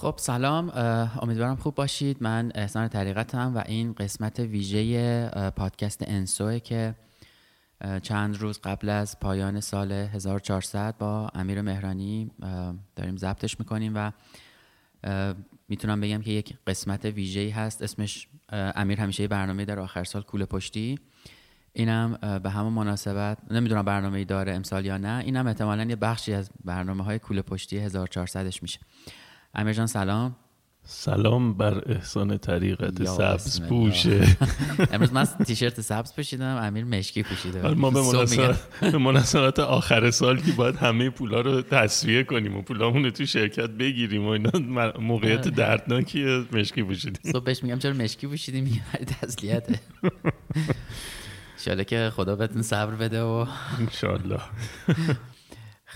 خب سلام. امیدوارم خوب باشید. من احسان طریقتم و این قسمت ویژه پادکست انسوه که چند روز قبل از پایان سال 1400 با امیر مهرانی داریم ضبطش می‌کنیم و می‌تونم بگم که یک قسمت ویژه هست. اسمش امیر همیشه برنامه در آخر سال کوله پشتی. اینم به همون مناسبت نمی‌دونم برنامه داره امسال یا نه اینم احتمالا یه بخشی از برنامه های کوله پشتی 1400ش میشه. امیر جان سلام. سلام بر احسان طریقت سبز پوشه. امروز من تیشرت سبز پوشیدم امیر مشکی پوشیده. ما به مناسبت, مناسبت آخر سال که باید همه پولا رو تصویه کنیم و پولامون رو تو شرکت بگیریم و اینا موقعیت آره. دردناکی مشکی پوشیدیم. صبح بهش میگم چرا مشکی پوشیدیم؟ میگه تسلیته. انشالله که خدا بهتون صبر بده و انشالله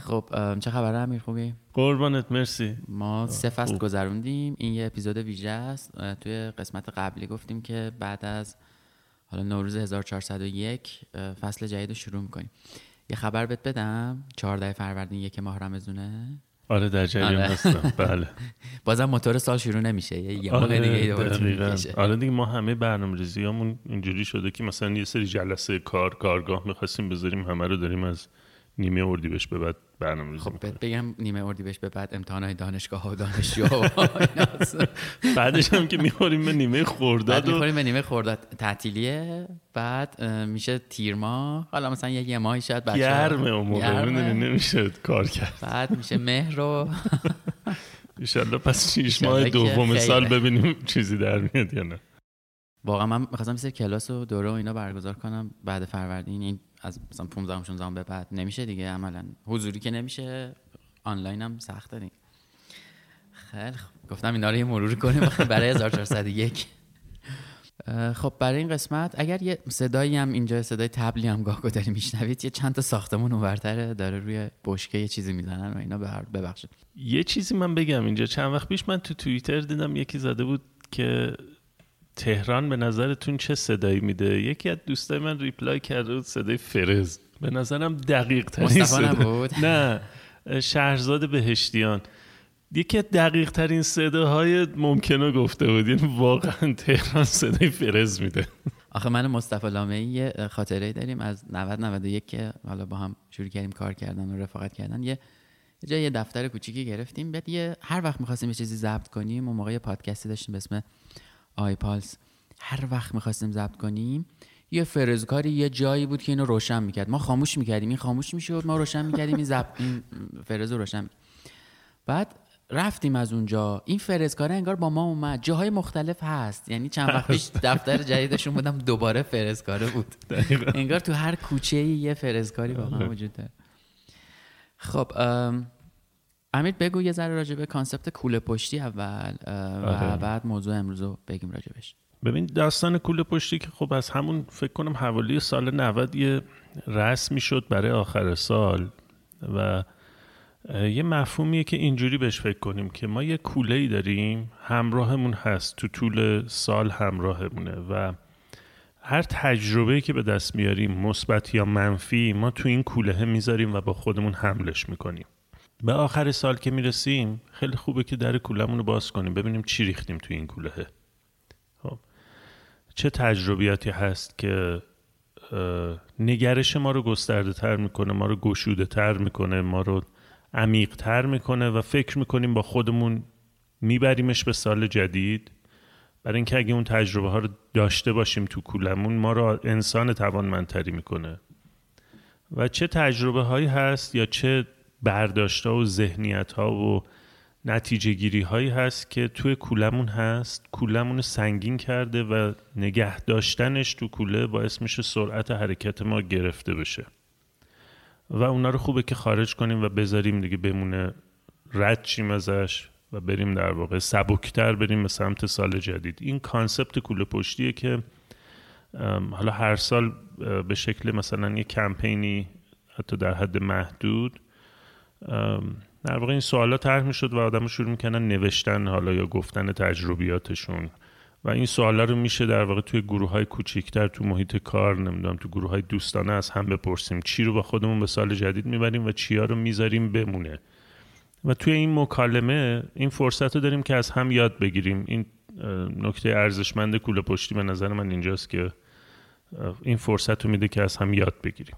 خب چه خبره امیر؟ خوبی؟ قربانت مرسی. ما سه فصل گذروندیم. این یه اپیزود ویژه است. توی قسمت قبلی گفتیم که بعد از حالا نوروز 1401 فصل جدید رو شروع می‌کنیم. یه خبر بهت بدم. 14 فروردین یک ماه رمزونه آره در جریان آره. هستم. بله. بازم موتور سال شروع نمیشه. یه ماه آره دیگه دوباره. آره دیگه ما همه برنامه ریزیامون اینجوری شده که مثلا یه سری جلسه کار کارگاه می‌خواستیم بذاریم همه رو داریم از نیمه اردیبهشت به بعد برنامه ریزی خب بگم نیمه اردیبهشت به بعد امتحانات دانشگاه و دانشجو. بعدش هم که می‌خوریم به نیمه و می‌خوریم به نیمه خورداد تعطیلیه بعد میشه تیر ماه. حالا مثلا یه یه ماهی شاید بچه گرمه اون موقع نمیشه کار کرد. بعد میشه مهر و ایشالله پس شیش ماه دوم. سال ببینیم چیزی در میاد یا نه. واقعا من می‌خواستم سر کلاس و دوره و اینا برگزار کنم. بعد فروردین این از مثلا 15 16 به بعد نمیشه دیگه عملا. حضوری که نمیشه آنلاین هم سخته دیگه. خیلی خوب. گفتم اینا رو یه مرور کنیم. برای 1401 اه، خب برای این قسمت اگر یه صدایی هم اینجا صدای تبلی هم گاه داری میشنوید یه چند تا ساختمون اونورتره داره روی بشکه یه چیزی می‌زنن و اینا ببخشید. یه چیزی من بگم اینجا. چند وقت پیش من تو توییتر دیدم یکی زده بود که تهران به نظرتون چه صدایی میده؟ یکی از دوستای من ریپلای کرده بود صدای فرز. به نظرم دقیق ترین صدا. نبود؟ نه. شهرزاد بهشتیان. یکی از دقیق ترین صداهای ممکنه گفته بود. یعنی واقعا تهران صدای فرز میده. آخه من و مصطفی لامعی یه خاطره داریم از 90 91 که حالا با هم شروع کردیم کار کردن و رفاقت کردن. یه یه جای یه دفتر کوچیکی گرفتیم. بعد یه هر وقت می‌خواستیم یه چیزی ضبط کنیم اون موقع یه پادکستی داشتیم به اسم آی پالس هر وقت می‌خواستیم ضبط کنیم یه فرزکاری یه جایی بود که اینو روشن می‌کرد. ما خاموش می‌کردیم. این خاموش می‌شد ما روشن می‌کردیم. این ضبط این فرز رو روشن می‌کرد. بعد رفتیم از اونجا. این فرزکاره انگار با ما اومد. جاهای مختلف هست. یعنی چند وقت پیش دفتر جدیدشون بودم دوباره فرزکاره بود. انگار تو هر کوچه یه فرزکاری واقعا وجود داره. خب ام، امیر بگو یه ذره راجع به concept کوله پشتی اول و آره. بعد موضوع امروز رو بگیم راجبش ببین داستان کوله پشتی که خب از همون فکر کنم حوالی سال 90 یه رسمی شد برای آخر سال و یه مفهومیه که اینجوری بهش فکر کنیم که ما یه کوله ای داریم همراهمون هست تو طول سال همراهمونه و هر تجربه که به دست میاریم مثبت یا منفی ما تو این کوله می‌ذاریم و با خودمون حملش می‌کنیم به آخر سال که می‌رسیم خیلی خوبه که در کولمون رو باز کنیم. ببینیم چی ریختیم تو این کوله خب. چه تجربیاتی هست که نگرش ما رو گسترده تر می‌کنه ما رو گشوده تر می‌کنه ما رو عمیق تر می‌کنه و فکر می‌کنیم با خودمون میبریمش به سال جدید؟ برای اینکه اگه اون تجربه ها رو داشته باشیم تو کولمون ما رو انسان توانمندتری می‌کنه. و چه تجربه هایی هست یا چه برداشت و ذهنیت ها و نتیجه گیری هایی هست که توی کولمون هست. کولمون سنگین کرده و نگه داشتنش تو کوله باعث میشه سرعت حرکت ما گرفته بشه. و اونا رو خوبه که خارج کنیم و بذاریم دیگه بمونه. رد چیم ازش و بریم در واقع سبکتر بریم به سمت سال جدید. این کانسپت کوله پشتیه که حالا هر سال به شکل مثلا یه کمپینی حتی در حد محدود در واقع این سوالا طرح می‌شد و آدم شروع می‌کنن نوشتن حالا یا گفتن تجربیاتشون. و این سوالا رو میشه در واقع توی گروه های کوچیکتر تو محیط کار نمی‌دونم تو گروه های دوستانه از هم بپرسیم چی رو با خودمون به سال جدید می‌بریم و چیا رو می‌ذاریم بمونه. و توی این مکالمه این فرصت رو داریم که از هم یاد بگیریم. این نکته ارزشمند کوله پشتی به نظر من اینجاست که این فرصت رو میده که از هم یاد بگیریم.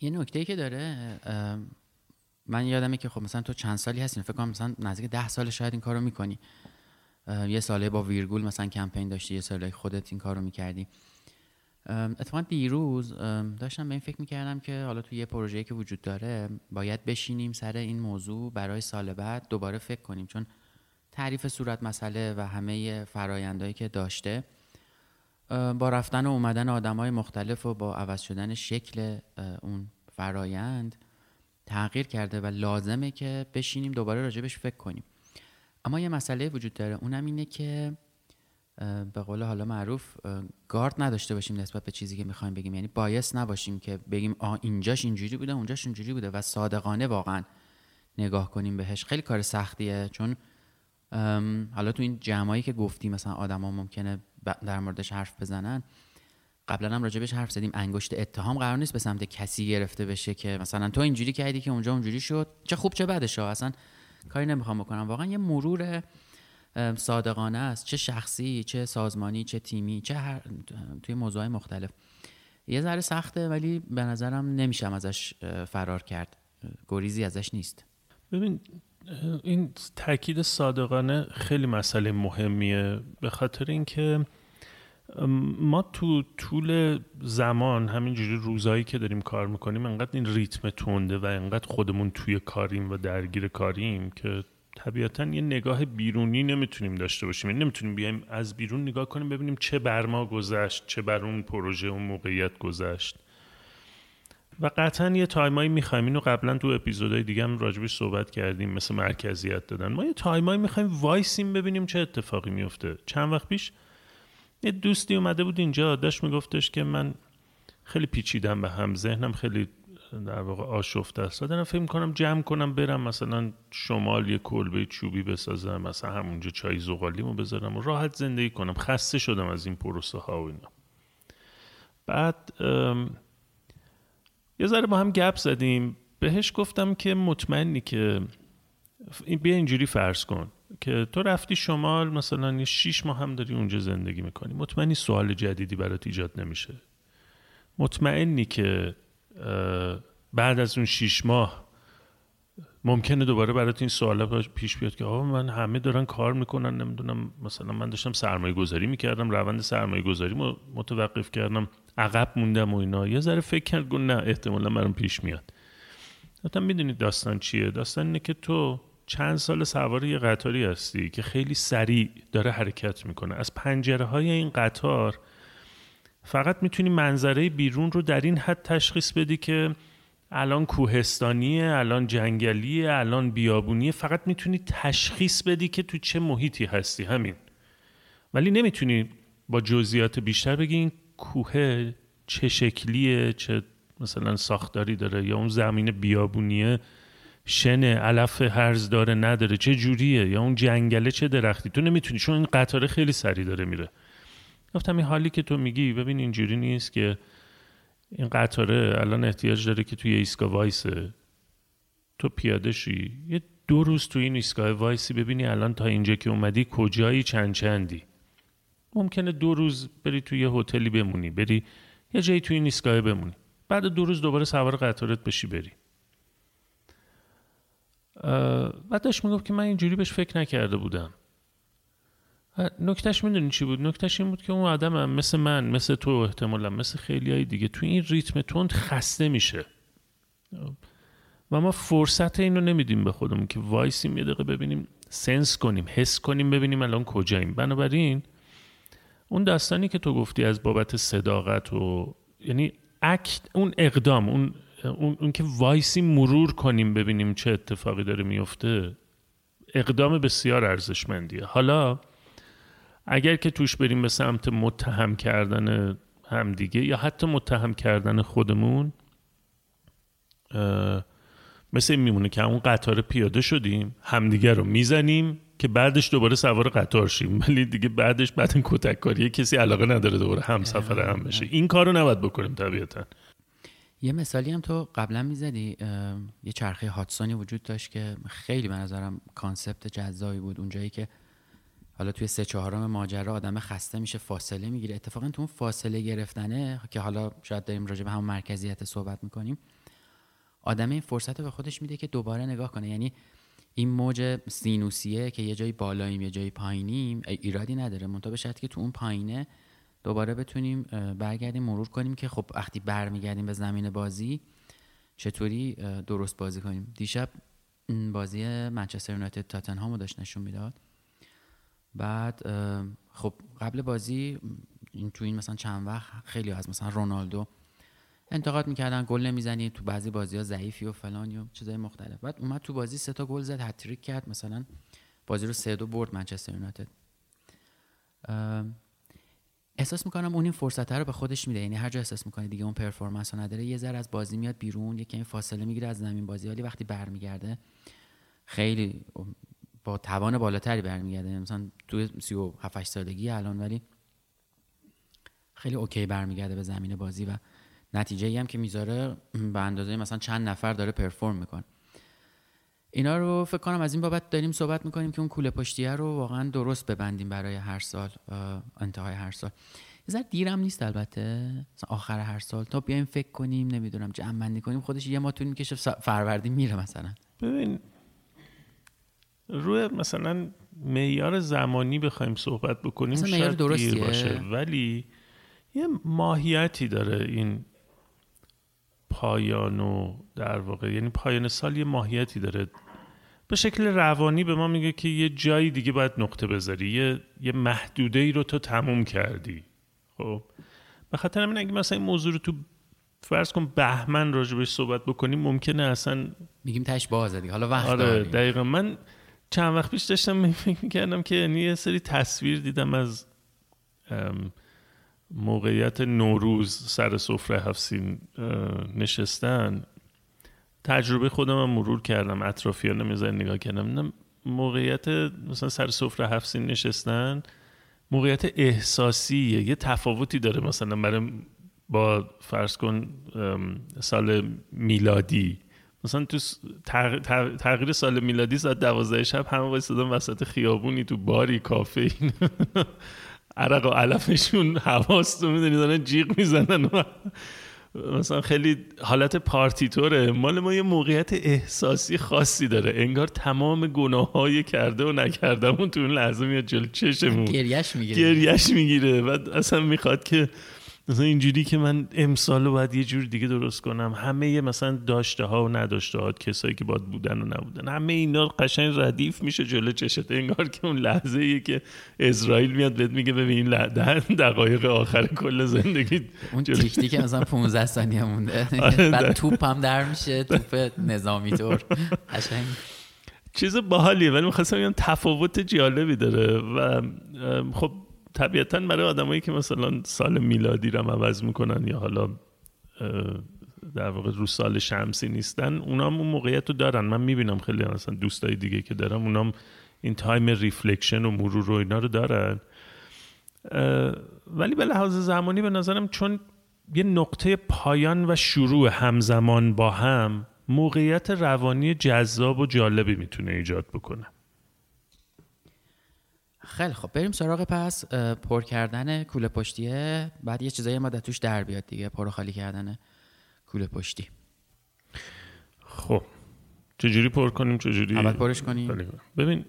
یه نکته که داره من یادمه که خب مثلا تو چند سالی هستین فکر کنم مثلا نزدیک ده سال شاید این کارو می‌کنی. یه ساله با ویرگول مثلا کمپین داشتی یه ساله خودت این کارو می‌کردی. اتفاقا دیروز داشتم به این فکر می‌کردم که حالا تو یه پروژه‌ای که وجود داره باید بشینیم سر این موضوع برای سال بعد دوباره فکر کنیم. چون تعریف صورت مسئله و همه فرایندهایی که داشته با رفتن و اومدن آدم های مختلف و با عوض شدن شکل اون فرایند تغییر کرده و لازمه که بشینیم دوباره راجبش فکر کنیم. اما یه مسئله وجود داره اونم اینه که به قول حالا معروف گارد نداشته باشیم نسبت به چیزی که می‌خوایم بگیم. یعنی بایس نباشیم که بگیم آ اینجاش اینجوری بوده اونجاش اینجوری بوده و صادقانه واقعا نگاه کنیم بهش. خیلی کار سختیه چون حالا تو این جمعایی که گفتی مثلا آدما ممکنه در موردش حرف بزنن قبلا هم راجبش حرف زدیم. انگشت اتهام قرار نیست به سمت کسی گرفته بشه که مثلا تو اینجوری کردی که اونجا اونجوری شد. چه خوب چه بدش اصلا کاری نمی‌خوام بکنم. واقعا یه مرور صادقانه است. چه شخصی چه سازمانی چه تیمی چه هر توی موضوعات مختلف. یه ذره سخته ولی به نظرم نمیشم ازش فرار کرد. گریزی ازش نیست. ببین این تاکید صادقانه خیلی مسئله مهمیه. به خاطر اینکه ما تو طول زمان همینجوری روزایی که داریم کار می‌کنیم انقدر این ریتم تونده و انقدر خودمون توی کاریم و درگیر کاریم که طبیعتا یه نگاه بیرونی نمی‌تونیم داشته باشیم. یعنی نمی‌تونیم بیایم از بیرون نگاه کنیم ببینیم چه بر ما گذشت چه بر اون پروژه اون موقعیت گذشت. و قطعا یه time ایی می‌خوایم. اینو قبلا تو اپیزودهای دیگه هم راجبش صحبت کردیم مثل مرکزیت دادن. ما یه time ایی می‌خوایم وایسیم ببینیم چه اتفاقی میفته چند وقت پیش یه دوستی اومده بود اینجا داشت میگفتش که من خیلی پیچیدم به هم ذهنم خیلی در واقع آشفته است. دارم فکر می‌کنم جمع کنم برم مثلا شمال یه کلبه چوبی بسازم مثلا همونجا چای زغالیمو بذارم و راحت زندگی کنم. خسته شدم از این پروسه ها و اینا. بعد یه ذره با هم گپ زدیم. بهش گفتم که مطمئنی که بیا اینجوری فرض کن. که تو رفتی شمال مثلا یه شیش ماه هم داری اونجا زندگی می‌کنی. مطمئنی سوال جدیدی برات ایجاد نمیشه. مطمئنی که بعد از اون شیش ماه ممکنه دوباره برات این سوال پیش بیاد که آقا من همه دارن کار می‌کنن نمی‌دونم مثلا من داشتم سرمایه گذاری می‌کردم روند سرمایه گذاری متوقف کردم عقب موندم و اینا. یه ذره فکر کرد نه احتمالا برام پیش میاد. حتی می‌دونید داستان چیه؟ داستان اینه که تو چند سال سوار یه قطاری هستی که خیلی سریع داره حرکت می‌کنه. از پنجره های این قطار فقط می‌تونی منظره بیرون رو در این حد تشخیص بدی که الان کوهستانیه الان جنگلیه الان بیابونیه. فقط می‌تونی تشخیص بدی که تو چه محیطی هستی. همین. ولی نمی‌تونی با جزئیات بیشتر بگی این کوه چه شکلیه چه مثلا ساختاری داره یا اون زمین بیابونیه. شنه علف هرز داره نداره چه جوریه؟ یا اون جنگله چه درختی؟ تو نمی‌تونی چون این قطاره خیلی سری داره میره. گفتم این حالی که تو میگی ببین اینجوری نیست که این قطاره الان احتیاج داره که توی ایستگاه وایسه. تو پیاده شی. یه دو روز توی این ایستگاه وایسی ببینی الان تا اینجا که اومدی کجایی چند چندی. ممکنه دو روز بری توی یه هتلی بمونی بری یه جایی توی این ایستگاه بمونی. بعد دو روز دوباره سوار قطارت بشی بری. بعد داشت می‌گفت که من اینجوری بهش فکر نکرده بودم. نکتهش می‌دونی چی بود؟ نکتهش این بود که اون آدم هم مثل من مثل تو احتمالا مثل خیلی های دیگه تو این ریتم تند خسته میشه. و ما فرصت اینو نمیدیم به خودمون که وایسیم یه دقیقه ببینیم sense کنیم حس کنیم ببینیم الان کجاییم. بنابراین اون داستانی که تو گفتی از بابت صداقت و یعنی act اون اقدام اون اون, اون که وایسی مرور کنیم ببینیم چه اتفاقی داره میفته اقدام بسیار ارزشمندیه. حالا اگر که توش بریم به سمت متهم کردن همدیگه یا حتی متهم کردن خودمون مثل این میمونه که اون قطار پیاده شدیم همدیگه رو می‌زنیم که بعدش دوباره سوار قطار شیم. ولی دیگه بعدش بعد این کتک کسی علاقه نداره دوباره همسفر هم بشه. این کارو نباید بکنیم طبیعتا. یه مثالی هم تو قبلا می‌زدی یه چرخه هادسونی وجود داشت که خیلی به نظرم concept جذابی بود. اونجایی که حالا توی سه چهارم ماجرا آدم خسته میشه فاصله می‌گیره. اتفاقا تو اون فاصله گرفتنه که حالا شاید داریم راجع به همون مرکزیت صحبت می‌کنیم آدم این فرصت رو به خودش میده که دوباره نگاه کنه. یعنی این موج سینوسیه که یه جایی بالاییم یه جایی پایینیم ایرادی نداره. منتها به که تو اون پایینه دوباره بتونیم برگردیم مرور کنیم که خب وقتی برمیگردیم به زمین بازی چطوری درست بازی کنیم؟ دیشب بازی منچستر یونایتد تاتنهامو داشت نشون می‌داد. بعد خب قبل بازی این تو این مثلا چند وقت خیلی از مثلا رونالدو انتقاد می‌کردن گل نمی‌زنی تو بعضی بازی ها ضعیفی و فلانی و چیزای مختلف. بعد اومد تو بازی سه تا گل زد هتریک کرد مثلا بازی رو سه دو برد منچستر یونایتد. احساس می‌کنم اون این فرصت رو به خودش میده. یعنی هر جا احساس می‌کنه دیگه اون پرفورمنس رو نداره یه ذره از بازی میاد بیرون یه این فاصله می‌گیره از زمین بازی. ولی وقتی برمیگرده خیلی با توان بالاتری برمیگرده. مثلا تو 37 سالگی الان ولی خیلی اوکی برمیگرده به زمین بازی و نتیجه ای هم که می‌ذاره به اندازه مثلا چند نفر داره پرفورم می‌کنه. اینا رو فکر کنم از این بابت داریم صحبت می‌کنیم که اون کوله پشتیه رو واقعا درست ببندیم برای هر سال انتهای هر سال. یه دیرم نیست البته. آخر هر سال تا بیایم فکر کنیم نمی‌دونم جمع بندی کنیم. خودش یه ما طول می‌کشه فروردین میره مثلا. ببین روی مثلا معیار زمانی بخوایم صحبت بکنیم شاید دیر باشه. ولی یه ماهیتی داره این پایان و در واقع یعنی پایان سال یه ماهیتی داره. به شکل روانی به ما میگه که یه جایی دیگه باید نقطه بذاری یه, یه محدوده ای رو تو تموم کردی. خب؟ به خاطر همین اگه مثلا این موضوع رو تو فرض کن بهمن راجبش صحبت بکنیم ممکنه اصلا میگیم تش بازه دیگه حالا وقت آره دقیقا. من چند وقت پیش داشتم فکر می‌کردم که یعنی یه سری تصویر دیدم از موقعیت نوروز سر سفره هفسین نشستن. تجربه خودم هم مرور کردم اطرافیان نمیزن نگاه کردم. موقعیت مثلا سر سفره هفسین نشستن موقعیت احساسیه. یه تفاوتی داره مثلا برای با فرض کن سال میلادی. مثلا تو تغییر سال میلادی ساعت دوازده شب همه وایستادن وسط خیابونی تو باری کافه عرق و علفشون حواس تو می‌دونی دارن جیغ می‌زنن و مثلا خیلی حالت پارتیتوره مال ما یه موقعیت احساسی خاصی داره. انگار تمام گناه های کرده و نکردمون تو اون لحظه میاد جلو چشمون. گریش می‌گیره. گریش می‌گیره. بعد اصلا می‌خواد که مثلا اینجوری که من امسال رو باید یه جور دیگه درست کنم. همه مثلا داشته ها و نداشته ها کسایی که باید بودن و نبودن. همه اینا قشنگ ردیف میشه جلو چشت. انگار که اون لحظه ای که اسرائیل میاد بهت میگه ببین دقایق آخر کل زندگی اون تیک که مثلا 15 ثانیه مونده. آره، بعد توپ هم در میشه توپ نظامی طور. قشنگ. چیز باحالیه ولی می‌خواستم بگم تفاوت جالبی داره. و خب طبیعتا برای آدمایی که مثلا سال میلادی رو عوض می‌کنن یا حالا در واقع رو سال شمسی نیستن اونام اون موقعیت رو دارن. من می‌بینم خیلی مثلا دوستای دیگه که دارم اونام این time reflection و مرور و اینا رو دارن. ولی به لحاظ زمانی به نظرم چون یه نقطه پایان و شروع همزمان با هم موقعیت روانی جذاب و جالبی می‌تونه ایجاد بکنه. خیلی خب بریم سراغ پس پر کردن کوله پشتیه. بعد یه چیزایی ما توش در بیاد دیگه پر خالی کردن کوله پشتی. خب. چجوری پر کنیم؟ چجوری؟ اول پرش کنیم. ببین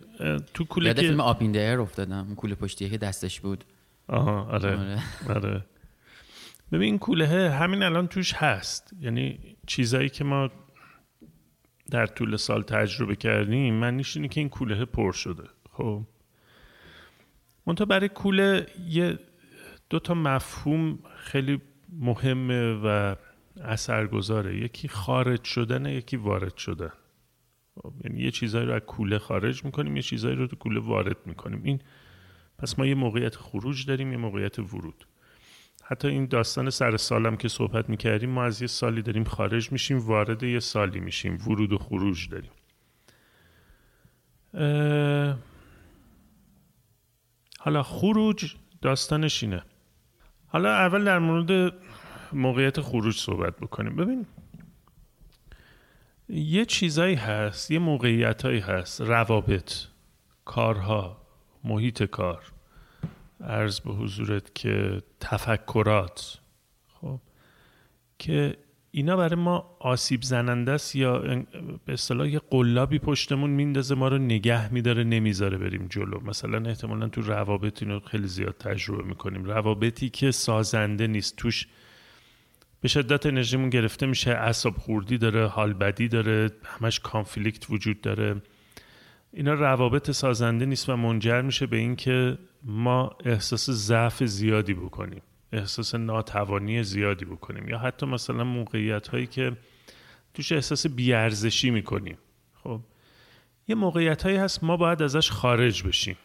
تو کوله یاد که فیلم آپ این ایر افتادم کوله پشتیه که دستش بود. آها آره. آره. آره. ببین این کوله همین الان توش هست. یعنی چیزایی که ما در طول سال تجربه کردیم معنیش اینه که این کوله پر شده. خب؟ منتها برای کوله یه دو تا مفهوم خیلی مهمه و اثرگذاره. یکی خارج شدن یکی وارد شدن. خب، یعنی یه چیزایی رو از کوله خارج می‌کنیم یه چیزایی رو تو کوله وارد می‌کنیم. این پس ما یه موقعیت خروج داریم یه موقعیت ورود. حتی این داستان سر سالم که صحبت می‌کردیم ما از یه سالی داریم خارج میشیم وارد یه سالی میشیم. ورود و خروج داریم. حالا خروج داستانش اینه. حالا اول در مورد موقعیت خروج صحبت بکنیم. ببین یه چیزایی هست یه موقعیتایی هست. روابط کارها محیط کار. عرض به حضورت که تفکرات خب که اینا برای ما آسیب زننده است یا به اصطلاح یه قلابی پشتمون میندازه ما رو نگه میداره نمی‌ذاره بریم جلو. مثلا احتمالا تو روابط اینو خیلی زیاد تجربه می‌کنیم. روابطی که سازنده نیست توش به شدت انرژیمون گرفته میشه اعصاب خوردی داره حال بدی داره همش کانفلیکت وجود داره. اینا روابط سازنده نیست و منجر میشه به اینکه ما احساس ضعف زیادی بکنیم. احساس ناتوانی زیادی بکنیم. یا حتی مثلا موقعیت هایی که توش احساس بیارزشی می‌کنیم. خب یه موقعیت هایی هست ما باید ازش خارج بشیم.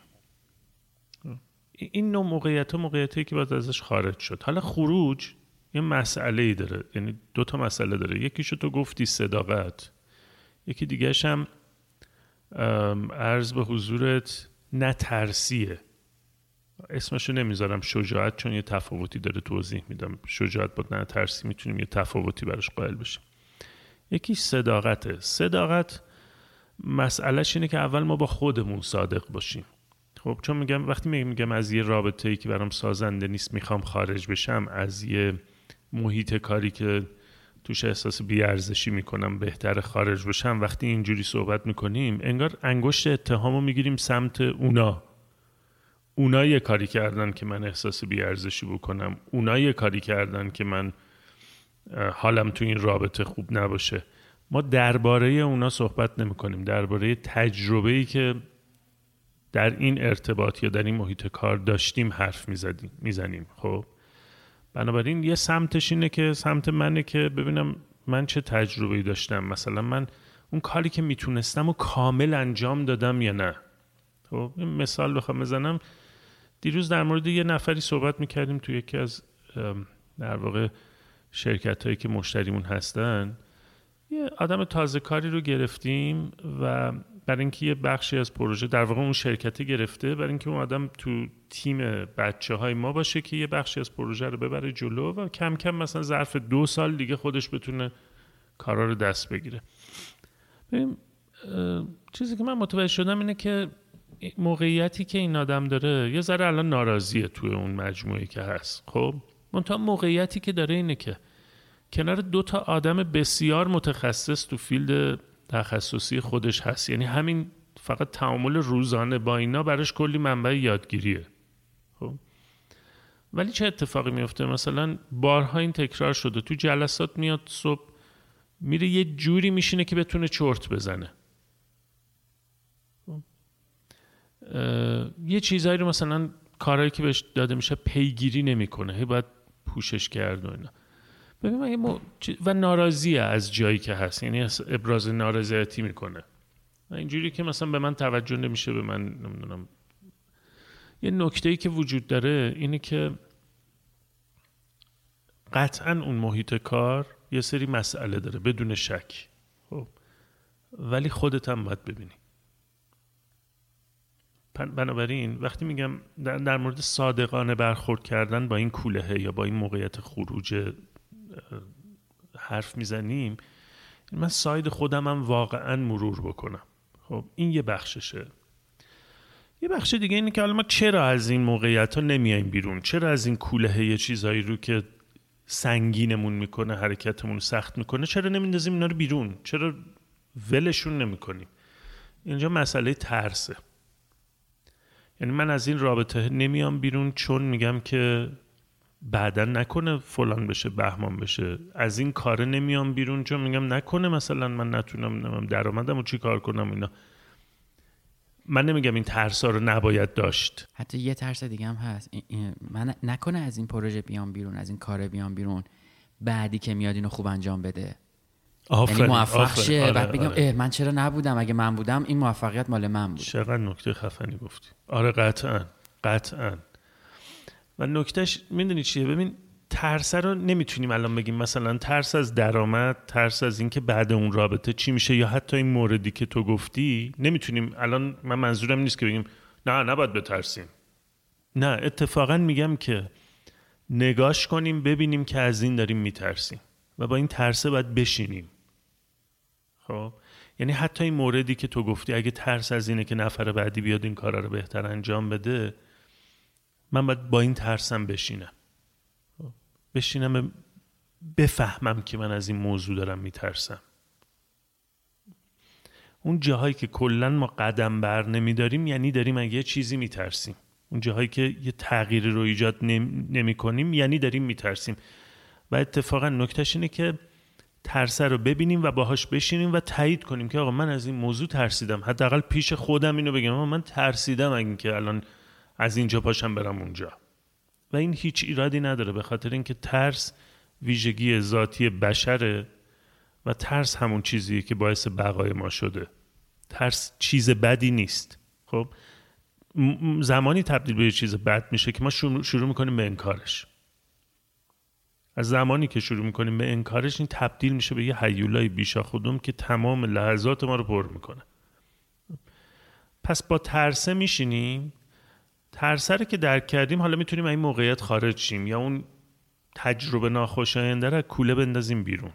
این نوع موقعیت ها موقعیت هایی که باید ازش خارج شد. حالا خروج یه مسئله ای داره. یعنی دو تا مسئله داره. یکیشو تو گفتی صداقت. یکی دیگهش هم عرض به حضورت نترسیه. اسمشو نمی‌ذارم شجاعت چون یه تفاوتی داره توضیح میدم. شجاعت با نترسی می‌تونیم یه تفاوتی براش قائل بشیم. یکی صداقته صداقت مسئلهش اینه که اول ما با خودمون صادق باشیم. خب چون میگم وقتی میگم از یه رابطه ای که برام سازنده نیست می‌خوام خارج بشم از یه محیط کاری که توش احساس بیارزشی می‌کنم بهتر خارج بشم وقتی اینجوری صحبت می‌کنیم انگار انگشت اتهامو می‌گیریم سمت اونا. اونا یه کاری کردن که من احساس بیارزشی بکنم. اونا یه کاری کردن که من حالم تو این رابطه خوب نباشه. ما درباره اونا صحبت نمی کنیم درباره تجربه ای که در این ارتباط یا در این محیط کار داشتیم حرف می‌زنیم خب؟ بنابراین یه سمتش اینه که سمت منه که ببینم من چه تجربه داشتم. مثلا من اون کاری که می‌تونستم و کامل انجام دادم یا نه. خب؟ مثال بخوام بزنم. دیروز در مورد یه نفری صحبت می‌کردیم تو یکی از در واقع شرکت هایی که مشتریمون هستن. یه آدم تازه کاری رو گرفتیم و برای اینکه یه بخشی از پروژه در واقع اون شرکت گرفته برای اینکه اون آدم تو تیم بچه های ما باشه که یه بخشی از پروژه رو ببره جلو و کم کم مثلا ظرف دو سال دیگه خودش بتونه کارا رو دست بگیره. ببین چیزی که من متوجه شدم اینه که موقعیتی که این آدم داره یه ذره الان ناراضیه توی اون مجموعه که هست خب؟ منتها موقعیتی که داره اینه که کنار دو تا آدم بسیار متخصص تو فیلد تخصصی خودش هست. یعنی همین فقط تعامل روزانه با اینا براش کلی منبع یادگیریه. خب؟ ولی چه اتفاقی میفته؟ مثلا بارها این تکرار شده. تو جلسات میاد صبح میره یه جوری میشینه که بتونه چرت بزنه خب. اه، یه چیزایی رو مثلا کارهایی که بهش داده میشه پیگیری نمی‌کنه. هی باید پوشش کرد و اینا. ببین چی- و ناراضیه از جایی که هست. یعنی از ابراز نارضایتی می‌کنه. اینجوری که مثلا به من توجه نمیشه به من نمی‌دونم. یه نکته ای که وجود داره اینه که قطعا اون محیط کار یه سری مسئله داره بدون شک. خب. ولی خودت هم باید ببینی. بنابراین وقتی میگم در, مورد صادقانه برخورد کردن با این کولهه یا با این موقعیت خروج حرف می‌زنیم من ساید خودم هم واقعا مرور بکنم. خب این یه بخششه. یه بخش دیگه اینه که حالا ما چرا از این موقعیت ها نمیایم بیرون؟ چرا از این کوله یه چیزایی رو که سنگینمون می‌کنه حرکتمون سخت می‌کنه چرا نمیندازیم اینا رو بیرون؟ چرا ولشون نمی‌کنیم؟ اینجا مسئله ترسه. یعنی من از این رابطه نمیام بیرون چون میگم که بعدا نکنه فلان بشه بهمان بشه. از این کار نمیام بیرون چون میگم نکنه مثلا من نتونم درآمدم و چی کار کنم اینا. من نمیگم این ترس ها رو نباید داشت. حتی یه ترس دیگه هم هست. من نکنه از این پروژه بیام بیرون از این کار بیام بیرون بعدی که میاد اینو خوب انجام بده. یعنی موفق شه. آره، بعد بگم آره. من چرا نبودم؟ اگه من بودم این موفقیت مال من بود. چقدر نکته خفنی گفتی. آره قطعا قطعا. و نکتهش می‌دونی چیه؟ ببین ترس رو نمی‌تونیم الان بگیم. مثلا ترس از درآمد ترس از اینکه بعد اون رابطه چی میشه یا حتی این موردی که تو گفتی نمی‌تونیم. الان من منظورم نیست که بگیم نه نباید بترسیم. نه اتفاقا میگم که نگاش کنیم ببینیم که از این داریم میترسیم. و با این ترسه باید بشینیم. خب؟ یعنی حتی این موردی که تو گفتی اگه ترس از اینه که نفر بعدی بیاد این کارا رو بهتر انجام بده من باید با این ترسم بشینم. بشینم بفهمم که من از این موضوع دارم میترسم. اون جاهایی که کلا ما قدم بر نمیداریم یعنی داریم اگه یه چیزی میترسیم. اون جاهایی که یه تغییری رو ایجاد نمی کنیم یعنی داریم میترسیم. و اتفاقا نکتهش اینه که ترسه رو ببینیم و باهاش بشینیم و تایید کنیم که آقا من از این موضوع ترسیدم. حداقل پیش خودم اینو بگم. من ترسیدم اگه که الان از اینجا پاشم برم اونجا. و این هیچ ایرادی نداره به خاطر اینکه ترس ویژگی ذاتی بشره و ترس همون چیزیه که باعث بقای ما شده. ترس چیز بدی نیست. خب؟ زمانی تبدیل به چیز بد میشه که ما شروع می‌کنیم به انکارش. از زمانی که شروع می‌کنیم به انکارش این تبدیل میشه به یه حیولای بیشا خودم که تمام لحظات ما رو پر می‌کنه. پس با ترسه میشینیم؟ ترسه رو که درک کردیم حالا می‌تونیم این موقعیت خارج شیم یا اون تجربه ناخوشاینده رو کوله بندازیم بیرون.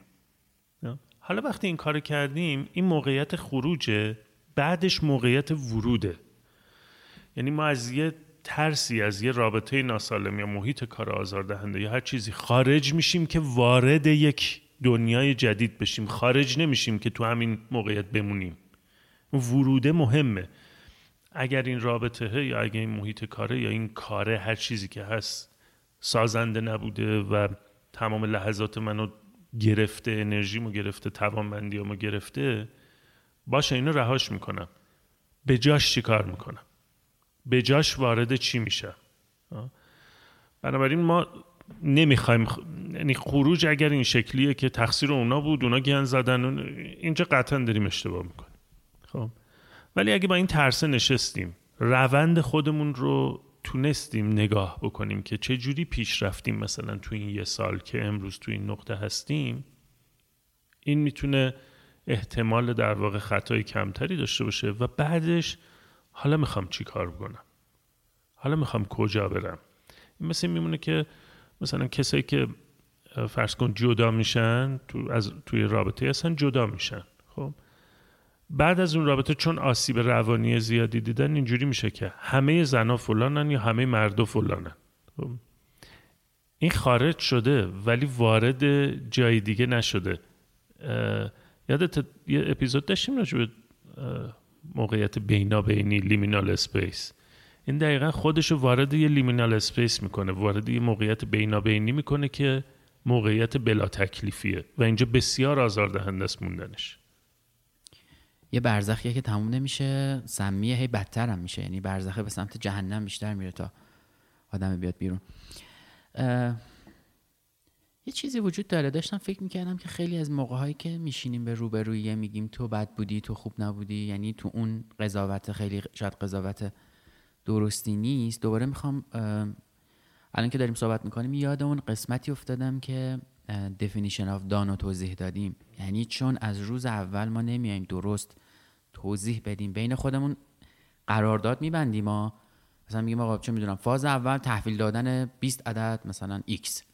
حالا وقتی این کار کردیم این موقعیت خروجه بعدش موقعیت وروده. یعنی ما از یه ترسی از یه رابطه ناسالم یا محیط کار آزاردهنده یا هر چیزی خارج میشیم که وارد یک دنیای جدید بشیم. خارج نمیشیم که تو همین موقعیت بمونیم. وروده مهمه. اگر این رابطه یا اگر این محیط کاره یا این کاره هر چیزی که هست سازنده نبوده و تمام لحظات منو گرفته انرژیمو گرفته توانمندیامو گرفته باشه اینو رهاش می‌کنم. به جاش چی کار می‌کنم؟ به جاش وارد چی میشه؟ بنابراین ما نمی‌خوایم یعنی خروج اگر این شکلیه که تقصیر اونا بود اونا گن زدن اینجا قطعا داریم اشتباه می‌کنیم. خب. ولی اگه با این ترسه نشستیم روند خودمون رو تونستیم نگاه بکنیم که چه جوری پیش رفتیم مثلا تو این یه سال که امروز تو این نقطه هستیم این می‌تونه احتمال در واقع خطای کمتری داشته باشه و بعدش حالا می‌خوام چی کار بکنم؟ حالا می‌خوام کجا برم؟ این مثل میمونه که مثلا کسایی که فرض کن جدا میشن تو از توی رابطه هستن جدا میشن خب؟ بعد از اون رابطه چون آسیب روانی زیادی دیدن اینجوری میشه که همه زنها فلانن یا همه مردا فلانن خب. این خارج شده ولی وارد جای دیگه نشده. یادت یه اپیزود داشتیم راجع به موقعیت بینا بینی liminal space. این دقیقا خودشو وارد یه liminal space می‌کنه وارد یه موقعیت بینا بینی می‌کنه که موقعیت بلا تکلیفیه و اینجا بسیار آزاردهنده است موندنش. یه برزخیه که تموم نمیشه سمیه هی بدتر هم میشه یعنی برزخه به سمت جهنم بیشتر میره تا آدم بیاد بیرون. یه چیزی وجود داره. داشتم فکر می‌کردم که خیلی از موقع هایی که میشینیم به روبرویه میگیم تو بد بودی تو خوب نبودی یعنی تو اون قضاوت خیلی شاید قضاوت درستی نیست دوباره می‌خوام الان که داریم صحبت می‌کنیم یاد اون قسمتی افتادم که of done رو توضیح دادیم. یعنی چون از روز اول ما نمیایم درست توضیح بدیم. بین خودمون قرارداد میبندیم ما مثلا میگیم آقا چه می‌دونم فاز اول تحویل دادن 20 عدد مثلا x.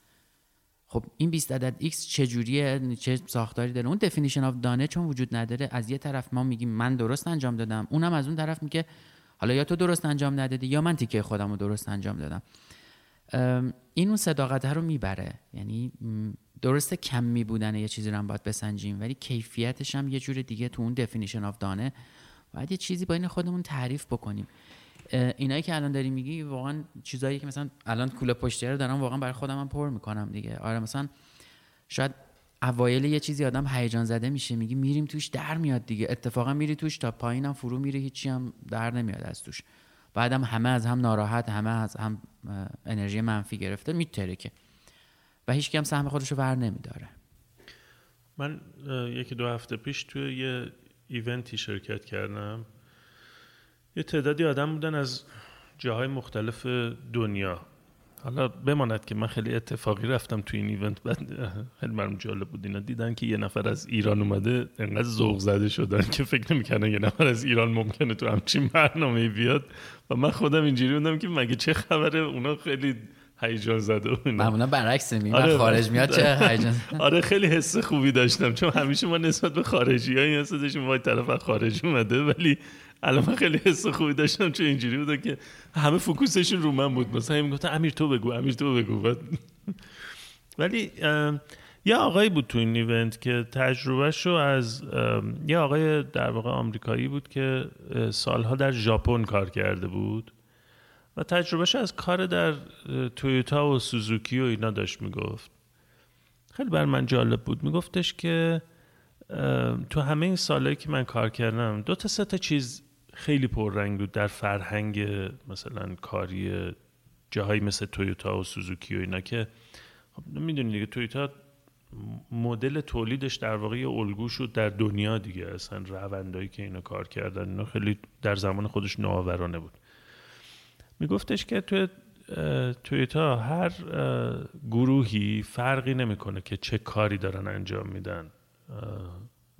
خب این 20 عدد x چجوریه چه ساختاری داره؟ اون definition of done چون وجود نداره از یه طرف ما میگیم من درست انجام دادم اونم از اون طرف میگه حالا یا تو درست انجام ندادی یا من تیکه خودم رو درست انجام دادم. این اون صداقت رو می‌بره. یعنی درسته کمی بودن یه چیزی رو هم باید بسنجیم ولی کیفیتش هم یه جور دیگه تو اون definition of done. باید یه چیزی با این خودمون تعریف بکنیم. اینایی که الان داری میگی واقعا چیزایی که مثلا الان کوله پشتی رو دارم واقعا برای خودم هم پر می‌کنم دیگه. آره مثلا شاید اوایل یه چیزی آدم هیجان زده میشه میگی میریم توش در میاد دیگه. اتفاقا میری توش تا پایینم فرو میره هیچی هم در نمیاد از توش. بعدم همه از هم ناراحت همه از هم انرژی منفی گرفته میترکه. و هیچ هم سهم خودش رو ور نمیداره. من یکی دو هفته پیش توی یه ایونتی شرکت کردم. یه تعدادی آدم بودن از جاهای مختلف دنیا. حالا بماند که من خیلی اتفاقی رفتم توی این ایونت بعد خیلی برام جالب بود. اینا دیدن که یه نفر از ایران اومده انقدر ذوق زده شدن که فکر نمی‌کنن یه نفر از ایران ممکنه تو همچین برنامه بیاد. و من خودم اینجوری بودم که مگه چه خبره؟ اونا خیلی هیجان زده و معمولا برعکس می آره خارج میاد چه هیجان آره خیلی حس خوبی داشتم. چون همیشه ما نسبت به خارجی ها این حس داشتیم وای طرف خارج اومده ولی الان من خیلی حس خوبی داشتم چون اینجوری بود که همه فوکوسشون رو من بود. مثلا می‌گفتن امیر تو بگو امیر تو بگو. ولی یه آقایی بود تو این ایونت که تجربهش رو از یه آقای در واقع آمریکایی بود که سالها در ژاپن کار کرده بود و تجربهش از کار در تویوتا و سوزوکی و اینا داشت می‌گفت. خیلی بر من جالب بود. میگفتش که تو همه این سالهایی که من کار کردم دو تا سه تا چیز خیلی پررنگ بود. در فرهنگ مثلا کاری جاهایی مثل تویوتا و سوزوکی و اینا که خب می‌دونی دیگه تویوتا مدل تولیدش در واقع الگو شد در دنیا دیگه. اصلا روندایی که اینا کار کردن اینا خیلی در زمان خودش نوآورانه بود. میگفتش که توی تویوتا هر گروهی فرقی نمی‌کنه که چه کاری دارن انجام میدن.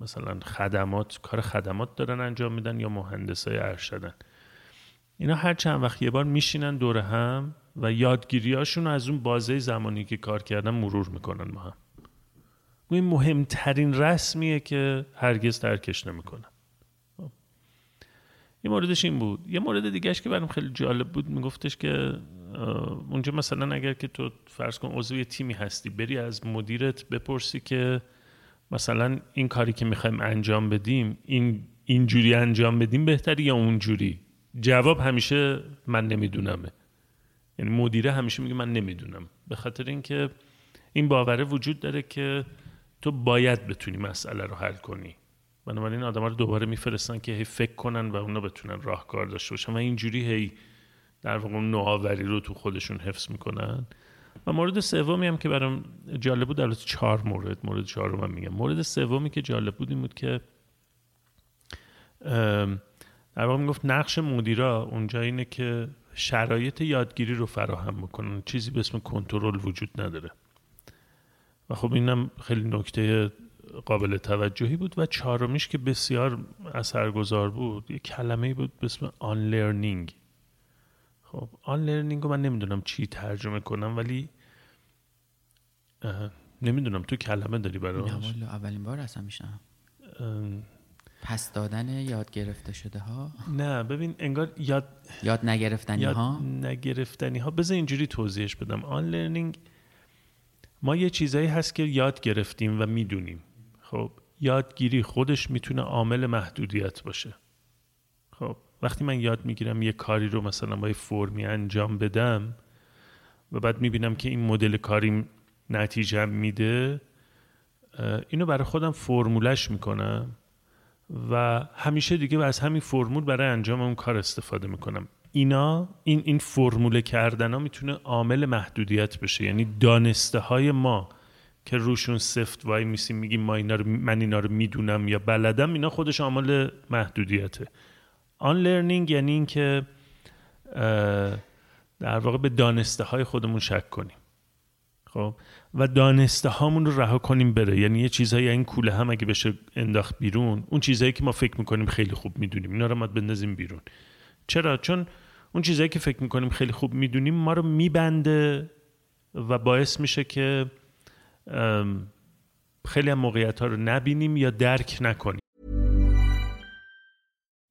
مثلا خدمات کار خدمات دارن انجام میدن یا مهندسای ارشدن. اینا هر چند وقت یه بار میشینن دور هم و یادگیریاشون از اون بازه زمانی که کار کردن مرور می‌کنن با هم. این مهمترین رسمیه که هرگز ترکش نمی‌کنن. یه موردش این بود. یه مورد دیگهش که برام خیلی جالب بود میگفتش که اونجا مثلا اگر که تو فرض کن عضو تیمی هستی بری از مدیرت بپرسی که مثلا این کاری که می‌خوایم انجام بدیم این اینجوری انجام بدیم بهتری یا اونجوری؟ جواب همیشه من نمیدونمه. یعنی مدیره همیشه میگه من نمی‌دونم. به خاطر اینکه این باوره وجود داره که تو باید بتونی مسئله رو حل کنی. بنابراین آدم رو دوباره میفرستن که هی فکر کنن و اونا بتونن راهکار داشته باشن و اینجوری هی در واقع نوآوری رو تو خودشون حفظ می‌کنن. و مورد سومی هم که برام جالب بود البته چهار مورد مورد چهارم من میگم. مورد سومی که جالب بود این بود که در واقع می‌گفت نقش مدیرا اونجا اینه که شرایط یادگیری رو فراهم بکنن. چیزی به اسم کنترل وجود نداره. و خب اینم خیلی نکته قابل توجهی بود. و چهارمیش که بسیار اثرگذار بود یه کلمه بود به اسم unlearning خب unlearning رو من نمی‌دونم چی ترجمه کنم ولی نمی‌دونم تو کلمه داری برای اولین بار اصلا میشنوم پس دادن یاد گرفته شده ها؟ نه ببین انگار یاد یاد نگرفتنی یاد ها؟ نگرفتنی ها. بذار اینجوری توضیحش بدم. unlearning ما یه چیزایی هست که یاد گرفتیم و می‌دونیم. خب یادگیری خودش می‌تونه عامل محدودیت باشه. وقتی من یاد می‌گیرم یه کاری رو مثلا با یه فرمی انجام بدم و بعد می‌بینم که این مدل کاری نتیجه میده اینو برای خودم فرمولش می‌کنم و همیشه دیگه از همین فرمول برای انجام اون کار استفاده می‌کنم. اینا این این فرموله کردن ها می‌تونه عامل محدودیت بشه. یعنی دانسته های ما که روشون سفت وای میسیم میگیم ما اینا رو من اینا رو می‌دونم یا بلدم اینا خودش عامل محدودیته. آن لرنینگ یعنی اینکه در واقع به دانسته های خودمون شک کنیم. خب؟ و دانسته هامون رو رها کنیم بره. یعنی یه چیزهایی این کوله هم اگه بشه انداخت بیرون اون چیزهایی که ما فکر می‌کنیم خیلی خوب می‌دونیم اینا رو ما بندازیم بیرون. چرا؟ چون اون چیزهایی که فکر می‌کنیم خیلی خوب می‌دونیم ما رو میبنده و باعث میشه که خیلی هم موقعیت ها رو نبینیم یا درک نکنیم.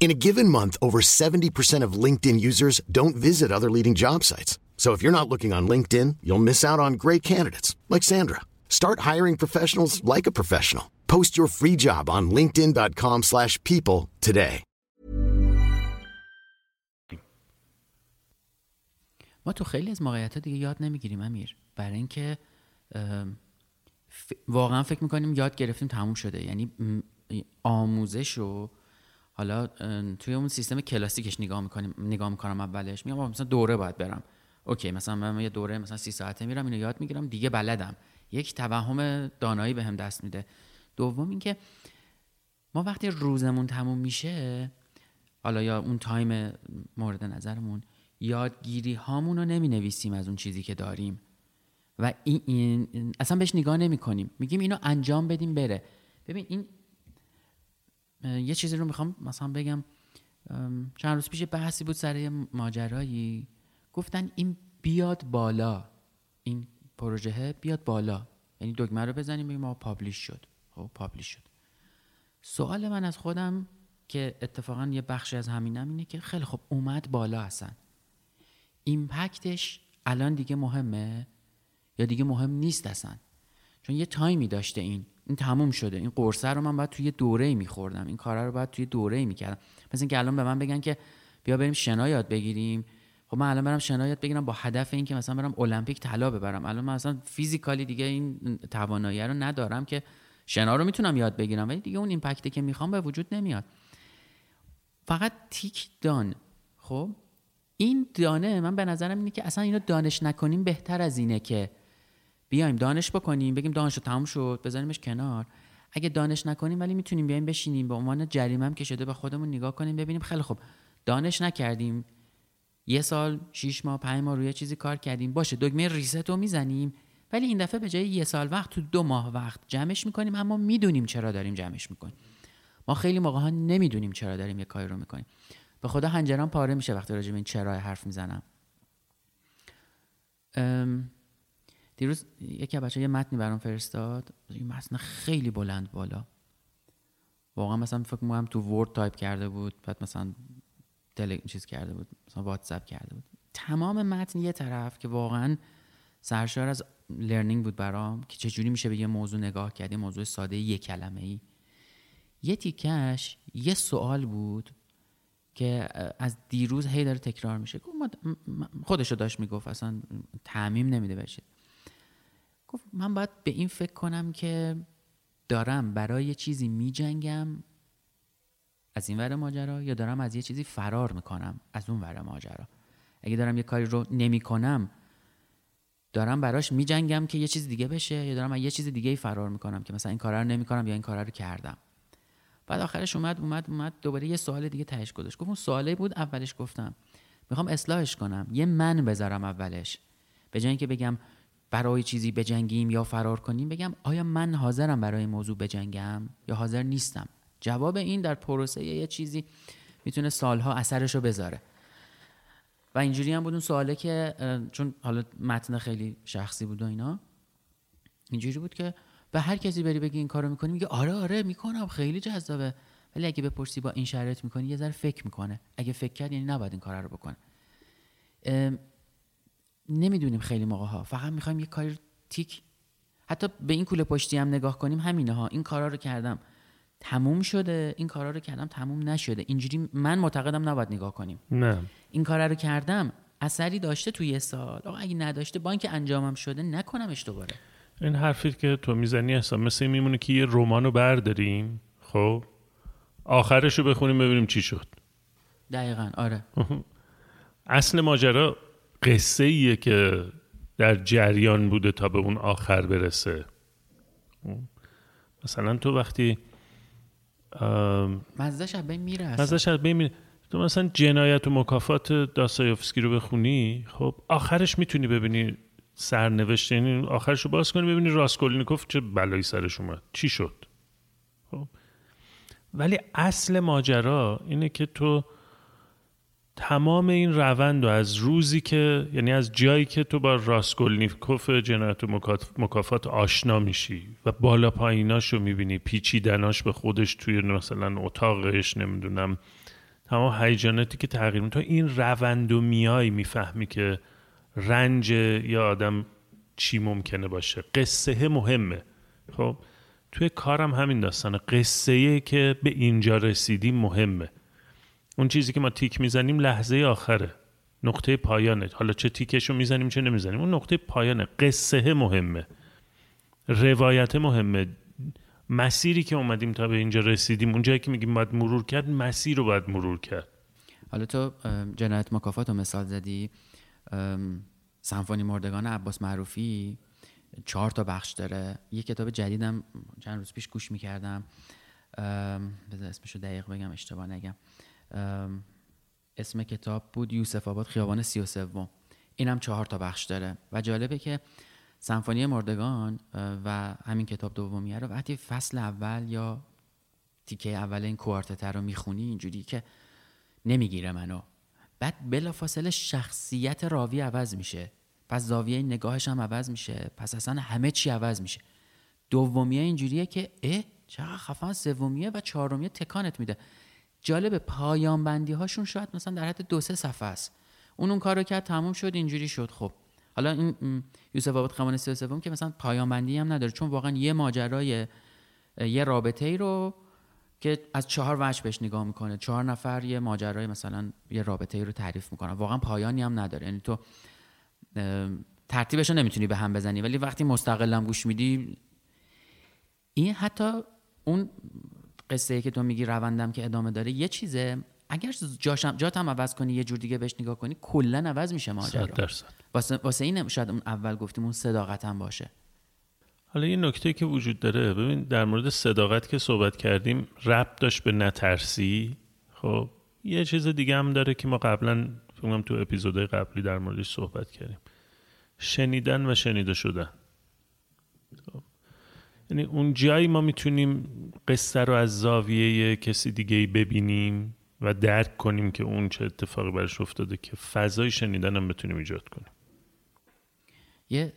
In a given month, over 70% of LinkedIn users don't visit other leading job sites. So if you're not looking on LinkedIn, you'll miss out on great candidates like Sandra. Start hiring professionals like a professional. Post your free job on linkedin.com/people slash people today. ما تو خیلی از موقعیت دیگه یاد نمیگیریم امیر برای اینکه ام، ف- واقعا فکر میکنیم یاد گرفتیم تموم شده یعنی م، آموزش رو حالا توی اون سیستم کلاسیکش نگاه می‌کنیم نگاه می‌کنم اولش میگم مثلا دوره باید برم. okay مثلا من یه دوره مثلا سی ساعته میرم اینو یاد می‌گیرم دیگه بلدم. یک توهم دانایی بهم دست میده. دوم اینکه ما وقتی روزمون تموم میشه حالا یا اون time مورد نظرمون یادگیری هامون رو نمی نویسیم از اون چیزی که داریم. و این, اصلا بهش نگاه نمی کنیم میگیم اینو انجام بدیم بره. ببین این یه چیزی رو می‌خوام مثلا بگم. چند روز پیش بحثی بود سر ماجرایی. گفتن این بیاد بالا. این پروژه بیاد بالا. یعنی دکمه رو بزنیم بگیم ما پابلیش شد. خب پابلیش شد. سوال من از خودم که اتفاقا یه بخشی از همینم اینه که خیلی خب اومد بالا اصلا. ایمپکتش الان دیگه مهمه یا دیگه مهم نیست اصلا؟ چون یه تایمی داشته این این تموم شده. این قرصه رو من باید توی دوره میخوردم. این کارا رو باید توی دوره می‌کردم. مثل اینکه الان به من بگن که بیا بریم شنا یاد بگیریم. خب من الان برم شنا یاد بگیرم با هدف این که مثلا برم المپیک طلا ببرم. الان من اصلا فیزیکالی دیگه این توانایی رو ندارم که شنا رو می‌تونم یاد بگیرم. ولی دیگه اون ایمپکتی که می‌خوام به وجود نمیاد. فقط تیک دان. خب؟ این دانه من به نظرم اینه که اصلا اینو دانش نکنیم بهتر از اینه که بیایم دانش بکنیم بگیم دانش رو تموم شد بذاریمش کنار. اگه دانش نکنیم ولی می‌تونیم بیایم بشینیم. به عنوان جریمه که شده به خودمون نگاه کنیم ببینیم خیلی خوب دانش نکردیم. یه سال شیش ماه پنج ماه روی چیزی کار کردیم. باشه دکمه ریست رو می‌زنیم. ولی این دفعه به جای یه سال وقت تو دو ماه وقت جمعش می‌کنیم اما می‌دونیم چرا داریم جمعش می‌کنیم. ما خیلی موقع ها نمی‌دونیم چرا داریم یه کاری رو می‌کنیم. به خدا حنجرم پاره میشه وقتی راجع این چرا حرف می‌زنم. دیروز یکی از بچه‌ها یه متنی برام فرستاد. این متن خیلی بلند بالا. واقعا مثلا فکر می‌کنم تو Word تایپ کرده بود بعد مثلا تل چیز کرده بود مثلا واتساپ کرده بود. تمام متن یه طرف که واقعا سرشار از learning بود برام که چجوری میشه به یه موضوع نگاه کرد یه موضوع ساده یه کلمه ای یه تیکش یه سوال بود که از دیروز هی داره تکرار میشه. خودشو داشت می‌گفت اصلا تعمیم نمیده بشه گفت من باید به این فکر کنم که دارم برای یه چیزی میجنگم از این ور ماجرا یا دارم از یه چیزی فرار می‌کنم از اون ور ماجرا. اگه دارم یه کاری رو نمی‌کنم دارم براش میجنگم که یه چیز دیگه بشه یا دارم از یه چیز دیگه ای فرار می‌کنم که مثلا این کارا رو نمی‌کنم یا این کارا رو کردم. بعد آخرش اومد اومد اومد دوباره یه سوال دیگه تهش گذاشت. گفت اون سوالی بود اولش گفتم. می‌خوام اصلاحش کنم. یه من بذارم اولش. به جای اینکه بگم برای چیزی بجنگیم یا فرار کنیم بگم آیا من حاضرم برای این موضوع بجنگم یا حاضر نیستم؟ جواب این در پروسه یه چیزی می‌تونه سالها اثرش رو بذاره. و اینجوری هم بود اون سواله که چون حالا متن خیلی شخصی بود و اینا اینجوری بود که به هر کسی بری بگی این کارو می‌کنی میگه آره آره می‌کنم خیلی جذابه. ولی اگه بپرسی با این شرایط می‌کنی یه ذره فکر می‌کنه. اگه فکر کرد یعنی نباید این کار رو بکنه. نمی‌دونیم خیلی موقع ها. فقط می‌خوایم یه کاری رو تیک حتی به این کوله پشتی هم نگاه کنیم همینه ها. این کارا رو کردم تموم شده. این کارا رو کردم تموم نشده. اینجوری من معتقدم نباید نگاه کنیم. نه. این کار رو کردم اثری داشته توی یه سال. آقا اگه نداشته با اینکه انجامم شده نکنمش دوباره. این حرفی که تو می‌زنی اصلا مثل میمونه که یه رمان رو برداریم خب؟ آخرش رو بخونیم ببینیم چی شد. دقیقا آره. اصل ماجرا قصه ایه که در جریان بوده تا به اون آخر برسه. مثلا تو وقتی مزدش از بین میره مزدش از بین میره. تو مثلا جنایت و مکافات داستایوفسکی رو بخونی خب آخرش می‌تونی ببینی سرنوشت یعنی آخرش رو باز کنی ببینی راسکولنیکوف چه بلایی سرش اومد چی شد؟ خب. ولی اصل ماجرا اینه که تو تمام این روند و از روزی که یعنی از جایی که تو با راسکولنیکوف جنایت مکافات آشنا میشی و بالا پاییناش رو می‌بینی پیچیدناش به خودش توی مثلا اتاقش نمی‌دونم تمام هیجاناتی که تغییر تو این روند و میای می‌فهمی که رنج یا آدم چی ممکنه باشه. قصه مهمه. خب توی کارم همین داستانه. قصه که به اینجا رسیدیم مهمه. اون چیزی که ما تیک می‌زنیم لحظه آخره. نقطه پایانه. حالا چه تیکشو می‌زنیم چه نمی‌زنیم. اون نقطه پایانه. قصه مهمه. روایت مهمه. مسیری که اومدیم تا به اینجا رسیدیم اون جایی که میگیم باید مرور کرد مسیر رو باید مرور کرد. حالا تو جنایت مکافات رو مثال زدی. سمفونی مردگان عباس معروفی چهار تا بخش داره. یه کتاب جدیدم چند روز پیش گوش می‌کردم. بذار اسمشو دقیق بگم اشتباه نگم. اسم کتاب بود یوسف آباد خیابان سی و سوم. اینم چهار تا بخش داره. و جالبه که سمفونی مردگان و همین کتاب دومیه رو وقتی فصل اول یا تیکه اول این کوارتتر رو می‌خونی اینجوری که نمی‌گیره منو. بعد بلافاصله شخصیت راوی عوض میشه. پس زاویه نگاهش هم عوض میشه. پس اصلا همه چی عوض میشه. دومیه اینجوریه که اه چقدر خفن سومیه و چهارمیه تکانت میده. جالب پایان بندی هاشون شاید مثلا در حد دو سه صفحه است. اون اون کارو کرد تموم شد اینجوری شد. خب حالا این یوسف آباد خمان سی سوم که مثلا پایان بندی هم نداره چون واقعا یه ماجرای یه رابطه ای رو که از چهار وجه بهش نگاه می‌کنه. چهار نفر یه ماجرای مثلا یه رابطه ای رو تعریف می‌کنن. واقعا پایانی هم نداره. یعنی تو ترتیبش رو نمی‌تونی به هم بزنی. ولی وقتی مستقلم گوش میدی این حتی اون قصه که تو میگی روندم که ادامه داره یه چیزه. اگر جاشم جاتم عوض کنی یه جور دیگه بهش نگاه کنی کلا عوض میشه ماجرا. واسه واسه این شاید اون اول گفتیم اون صداقت هم باشه. حالا یه نکته که وجود داره ببین در مورد صداقت که صحبت کردیم ربط داشت به نترسی. خب یه چیز دیگه هم داره که ما قبلا فکر تو اپیزودهای قبلی در موردش صحبت کردیم. شنیدن و شنیده شدن. خب. یعنی اون جایی ما می‌تونیم قصه رو از زاویه کسی دیگه ببینیم و درک کنیم که اون چه اتفاقی برش افتاده که فضای شنیدن هم بتونیم ایجاد کنیم. یه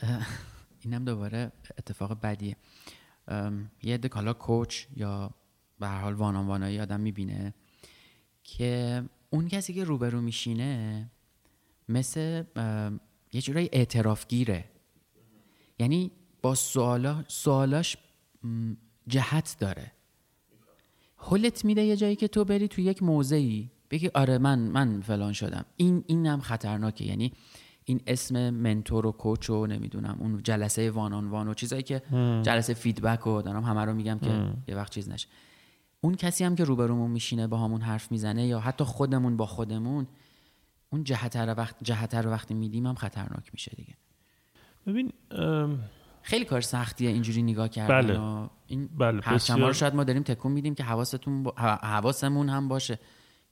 اینم دوباره اتفاق بدیه. یه عده کالا کوچ یا به هر حال وانان وانایی آدم می‌بینه که اون کسی که روبرو میشینه مثل یه جورایی اعترافگیره. یعنی با سوالا سوالاش جهت داره. حلت میده یه جایی که تو بری تو یک موضعی بگی آره من من فلان شدم. این اینم خطرناکه. یعنی این اسم منتور و کوچ و نمی‌دونم اون جلسه وان آن وان و چیزایی که جلسه فیدبک و دارم همه رو میگم که یه وقت چیز نشه. اون کسی هم که روبرومون میشینه با همون حرف می‌زنه یا حتی خودمون با خودمون اون جهت رو وقت جهت رو وقتی میدیم هم خطرناک میشه دیگه. ببین خیلی کار سختیه اینجوری نگاه کردن بله. این بله رو شاید ما داریم تکون میدیم که حواستون حواسمون هم باشه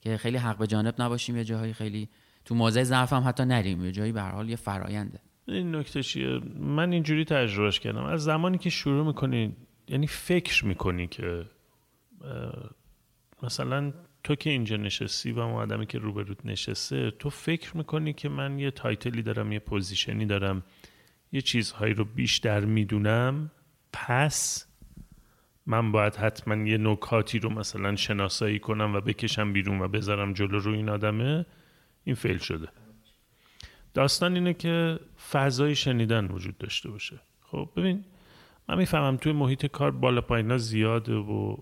که خیلی حق به جانب نباشیم یه جاهای خیلی تو موضع ضعف هم حتی نریم یه جایی به حال یه فراینده این نکته چیه؟ من اینجوری تجربهش کردم. از زمانی که شروع می‌کنی یعنی فکر می‌کنی که مثلا تو که اینجا نشستی و اون آدمی که روبروت نشسته تو فکر می‌کنی که من یه title ی دارم یه position ی دارم. یه چیزهایی رو بیشتر می‌دونم. پس من باید حتما یه نکاتی رو مثلا شناسایی کنم و بکشم بیرون و بذارم جلو رو این آدمه. این fail شده. داستان اینه که فضای شنیدن وجود داشته باشه. خب ببین من می‌فهمم توی محیط کار بالا پایینا زیاده و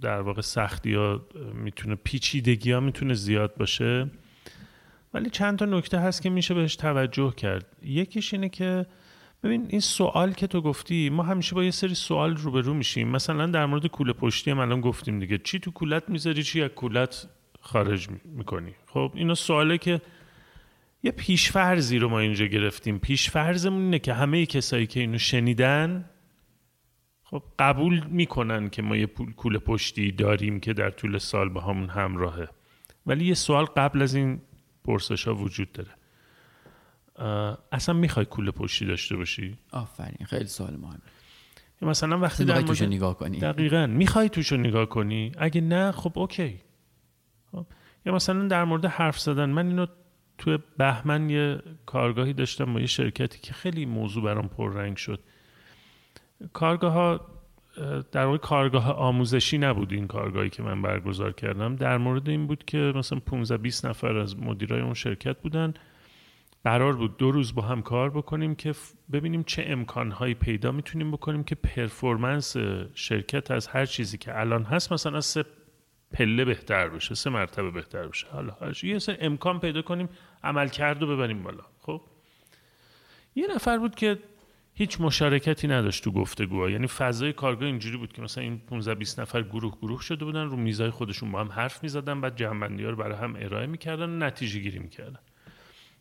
در واقع سختی ها می‌تونه پیچیدگی ها می‌تونه زیاد باشه. ولی چند تا نکته هست که میشه بهش توجه کرد. یکیش اینه که ببین این سوال که تو گفتی ما همیشه با یه سری سوال روبرو میشیم. مثلا در مورد کوله پشتی هم الان گفتیم دیگه. چی تو کولت می‌ذاری؟ چی از کولت خارج می‌کنی؟ خب اینا سواله که یه پیشفرزی رو ما اینجا گرفتیم. پیشفرزمون اینه که همه کسایی که اینو شنیدن خب قبول می‌کنن که ما یه پول کول پشتی داریم که در طول سال با همون همراهه. ولی یه سوال قبل از این پرسش ها وجود داره. اصلا می‌خوای کول پشتی داشته باشی؟ آفرین خیلی سوال مهمه. مثلا وقتی در مورد نگاه کنی. دقیقا. می‌خوای توشو نگاه کنی؟ اگه نه خب اوکی. خب. یا مثلا در مورد حرف زدن من اینو تو بهمن یه کارگاهی داشتم با یه شرکتی که خیلی موضوع برام پررنگ شد. کارگاه ها در واقع کارگاه آموزشی نبود این کارگاهی که من برگزار کردم. در مورد این بود که مثلا 15 20 نفر از مدیرای اون شرکت بودن. قرار بود دو روز با هم کار بکنیم که ببینیم چه امکانهایی پیدا می‌تونیم بکنیم که پرفورمنس شرکت از هر چیزی که الان هست مثلا از سه پله بهتر بشه سه مرتبه بهتر بشه. حالا یه سر امکان پیدا کنیم عمل کرد و ببریم بالا. خب؟ یه نفر بود که هیچ مشارکتی نداشت تو گفتگوها. یعنی فضای کارگاه اینجوری بود که مثلا این 15 20 نفر گروه گروه شده بودن رو میزای خودشون با هم حرف می‌زدن بعد ها رو برای هم ارائه می‌کردن نتیجه گیری می‌کردن.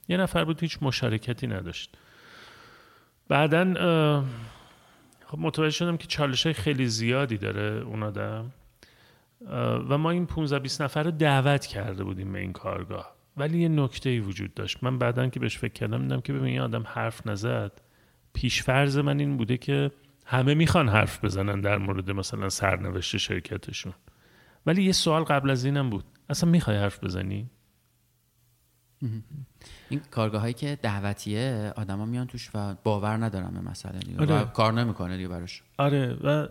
یه نفر بود هیچ مشارکتی نداشت. بعدا خب متوجه شدم که چالش های خیلی زیادی داره اون آدم. و ما این 15 20 نفر رو دعوت کرده بودیم به این کارگاه. ولی یه نکته ای وجود داشت. من بعدا که بهش فکر کردم دیدم که ببین این آدم حرف نزد. پیشفرز من این بوده که همه می‌خوان حرف بزنن در مورد مثلا سرنوشت شرکتشون. ولی یه سوال قبل از اینم بود. اصلا می‌خوای حرف بزنی؟ این کارگاه هایی که دعوتیه آدما میان توش و باور ندارم به مسئله دیگه. آره. و کار نمی‌کنه دیگه براش. آره. و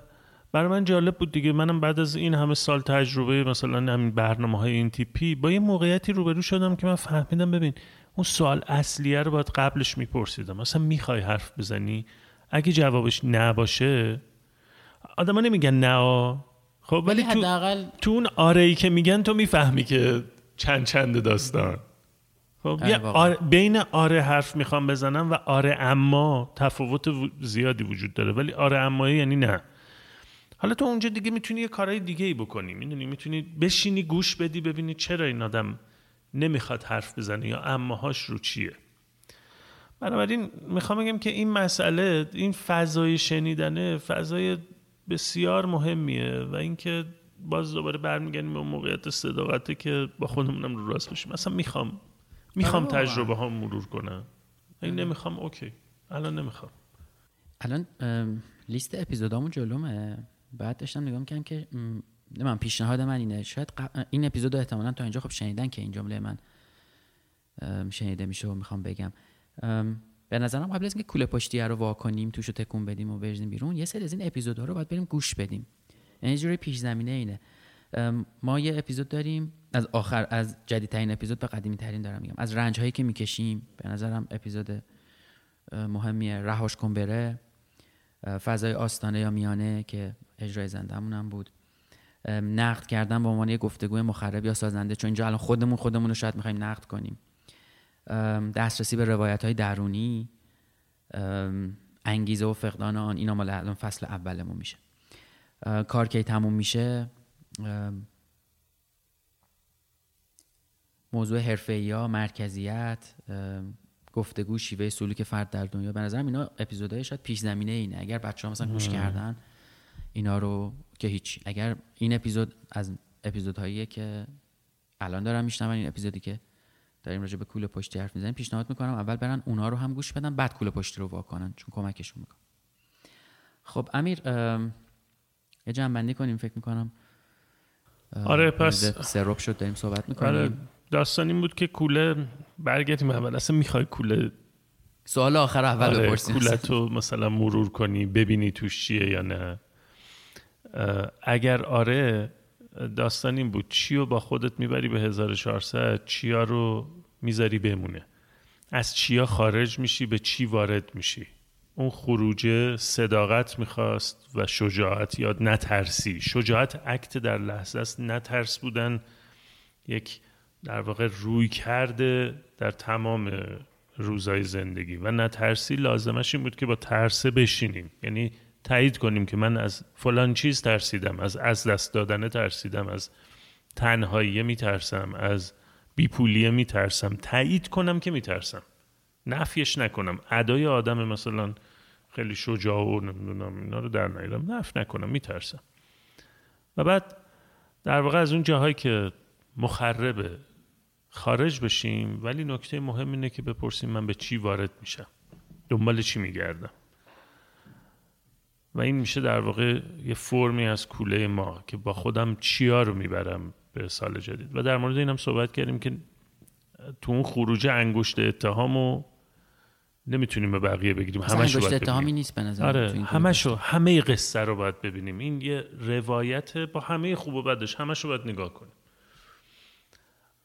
برای من جالب بود دیگه. منم بعد از این همه سال تجربه مثلا همین برنامه های این تیپی با یه موقعیتی روبرو شدم که من فهمیدم ببین اون سوال اصلیه رو باید قبلش میپرسیدم. مثلا می‌خوای حرف بزنی؟ اگه جوابش نباشه آدما نمیگن نه خب ولی تو, تو اون آره ای که میگن تو می‌فهمی که چند چند داستان. خب یه آره بین آره حرف می‌خوام بزنم و آره اما تفاوت زیادی وجود داره ولی آره اما یعنی نه. حالا تو اونجا دیگه می‌تونی یه کارهای دیگه ای بکنی می‌دونی؟ می‌تونی بشینی گوش بدی ببینی چرا این آدم نمی‌خواد حرف بزنه یا اماهاش رو چیه. بنابراین می‌خوام بگم که این مسئله این فضای شنیدنه فضای بسیار مهمیه و اینکه باز دوباره برمیگردیم به موقعیت صداقته که با خودمونم رو راست باشیم. مثلا می‌خوام می‌خوام تجربه ها مرور کنم. این نمی‌خوام اوکی. الان نمی‌خوام. الان لیست اپیزودامون جلومه. بعد داشتم نگاه می‌کنم که من پیشنهاد من اینه. شاید این اپیزود احتمالا تا اینجا خب شنیدن که این جمله من شنیده میشه و می‌خوام بگم. به نظرم قبل از اینکه کوله پشتی رو وا کنیم توشو تکون بدیم و بریزیم بیرون یه سری از این اپیزودها رو باید بریم گوش بدیم. یعنی جوری پیش زمینه اینه. ما یه اپیزود داریم. از آخر از جدیدترین اپیزود به قدیمی ترین دارم میگم. از رنج هایی که می‌کشیم به نظرم اپیزود مهمیه رهاش کن بره فضای آستانه یا میانه که اجرای زنده هم بود. نقد کردن به عنوان یه گفتگوی مخرب یا سازنده. چون اینجا الان خودمون خودمون رو شاید می‌خوایم نقد کنیم. دسترسی به روایت های درونی انگیزه و فقدان آن. اینا مال الان فصل اولمون میشه. کار کی تموم میشه؟ موضوع حرفه یا مرکزیت گفتگو شیوه سلوک فرد در دنیا. به نظرم اینا اپیزودهای شاید پیش زمینه اینه. اگر بچه ها مثلا گوش کردن اینا رو که هیچ. اگر این اپیزود از اپیزودهایی که الان دارم میشنون این اپیزودی که داریم راجع به کوله پشتی حرف می‌زنیم پیشنهاد می‌کنم اول برن اونا رو هم گوش بدن بعد کوله پشتی رو واکنن چون کمکشون می‌کنه. خب امیر یه جمع بندی کنیم فکر می‌کنم. آره پس سراب شد داریم صحبت می‌کنیم. آره داستان این بود که کوله برگردیم اول اصلا می‌خوای کوله سوال آخر اول آره بپرسیم. کوله تو مثلا مرور کنی ببینی توش چیه یا نه. اگر آره داستان این بود چی رو با خودت می‌بری به 1400 چیا رو می‌ذاری بمونه؟ از چیا خارج میشی به چی وارد میشی؟ اون خروجه صداقت می‌خواست و شجاعت یاد نترسی. شجاعت عکت در لحظه است. نترس بودن یک در واقع روی کرده در تمام روزای زندگی. و نترسی لازمش این بود که با ترسه بشینیم. یعنی تایید کنیم که من از فلان چیز ترسیدم از از دست دادن ترسیدم از تنهایی میترسم از بیپولیه میترسم. تایید کنم که میترسم. نفیش نکنم. ادای آدم مثلا خیلی شجاع و نمی‌دونم اینا رو در نیارم. نف نکنم میترسم. و بعد در واقع از اون جاهایی که مخربه خارج بشیم ولی نکته مهم اینه که بپرسیم من به چی وارد میشم. دنبال چی میگردم. و این میشه در واقع یه فرمی از کوله ما که با خودم چیا رو می‌برم به سال جدید. و در مورد اینم صحبت کردیم که تو اون خروج انگشت اتهام و نمی‌تونیم به بقیه بگیریم. همش انگشت اتهامی نیست به نظر آره همشو همه قصه رو باید ببینیم. این یه روایت با همه خوب و بدش. همش رو باید نگاه کنیم.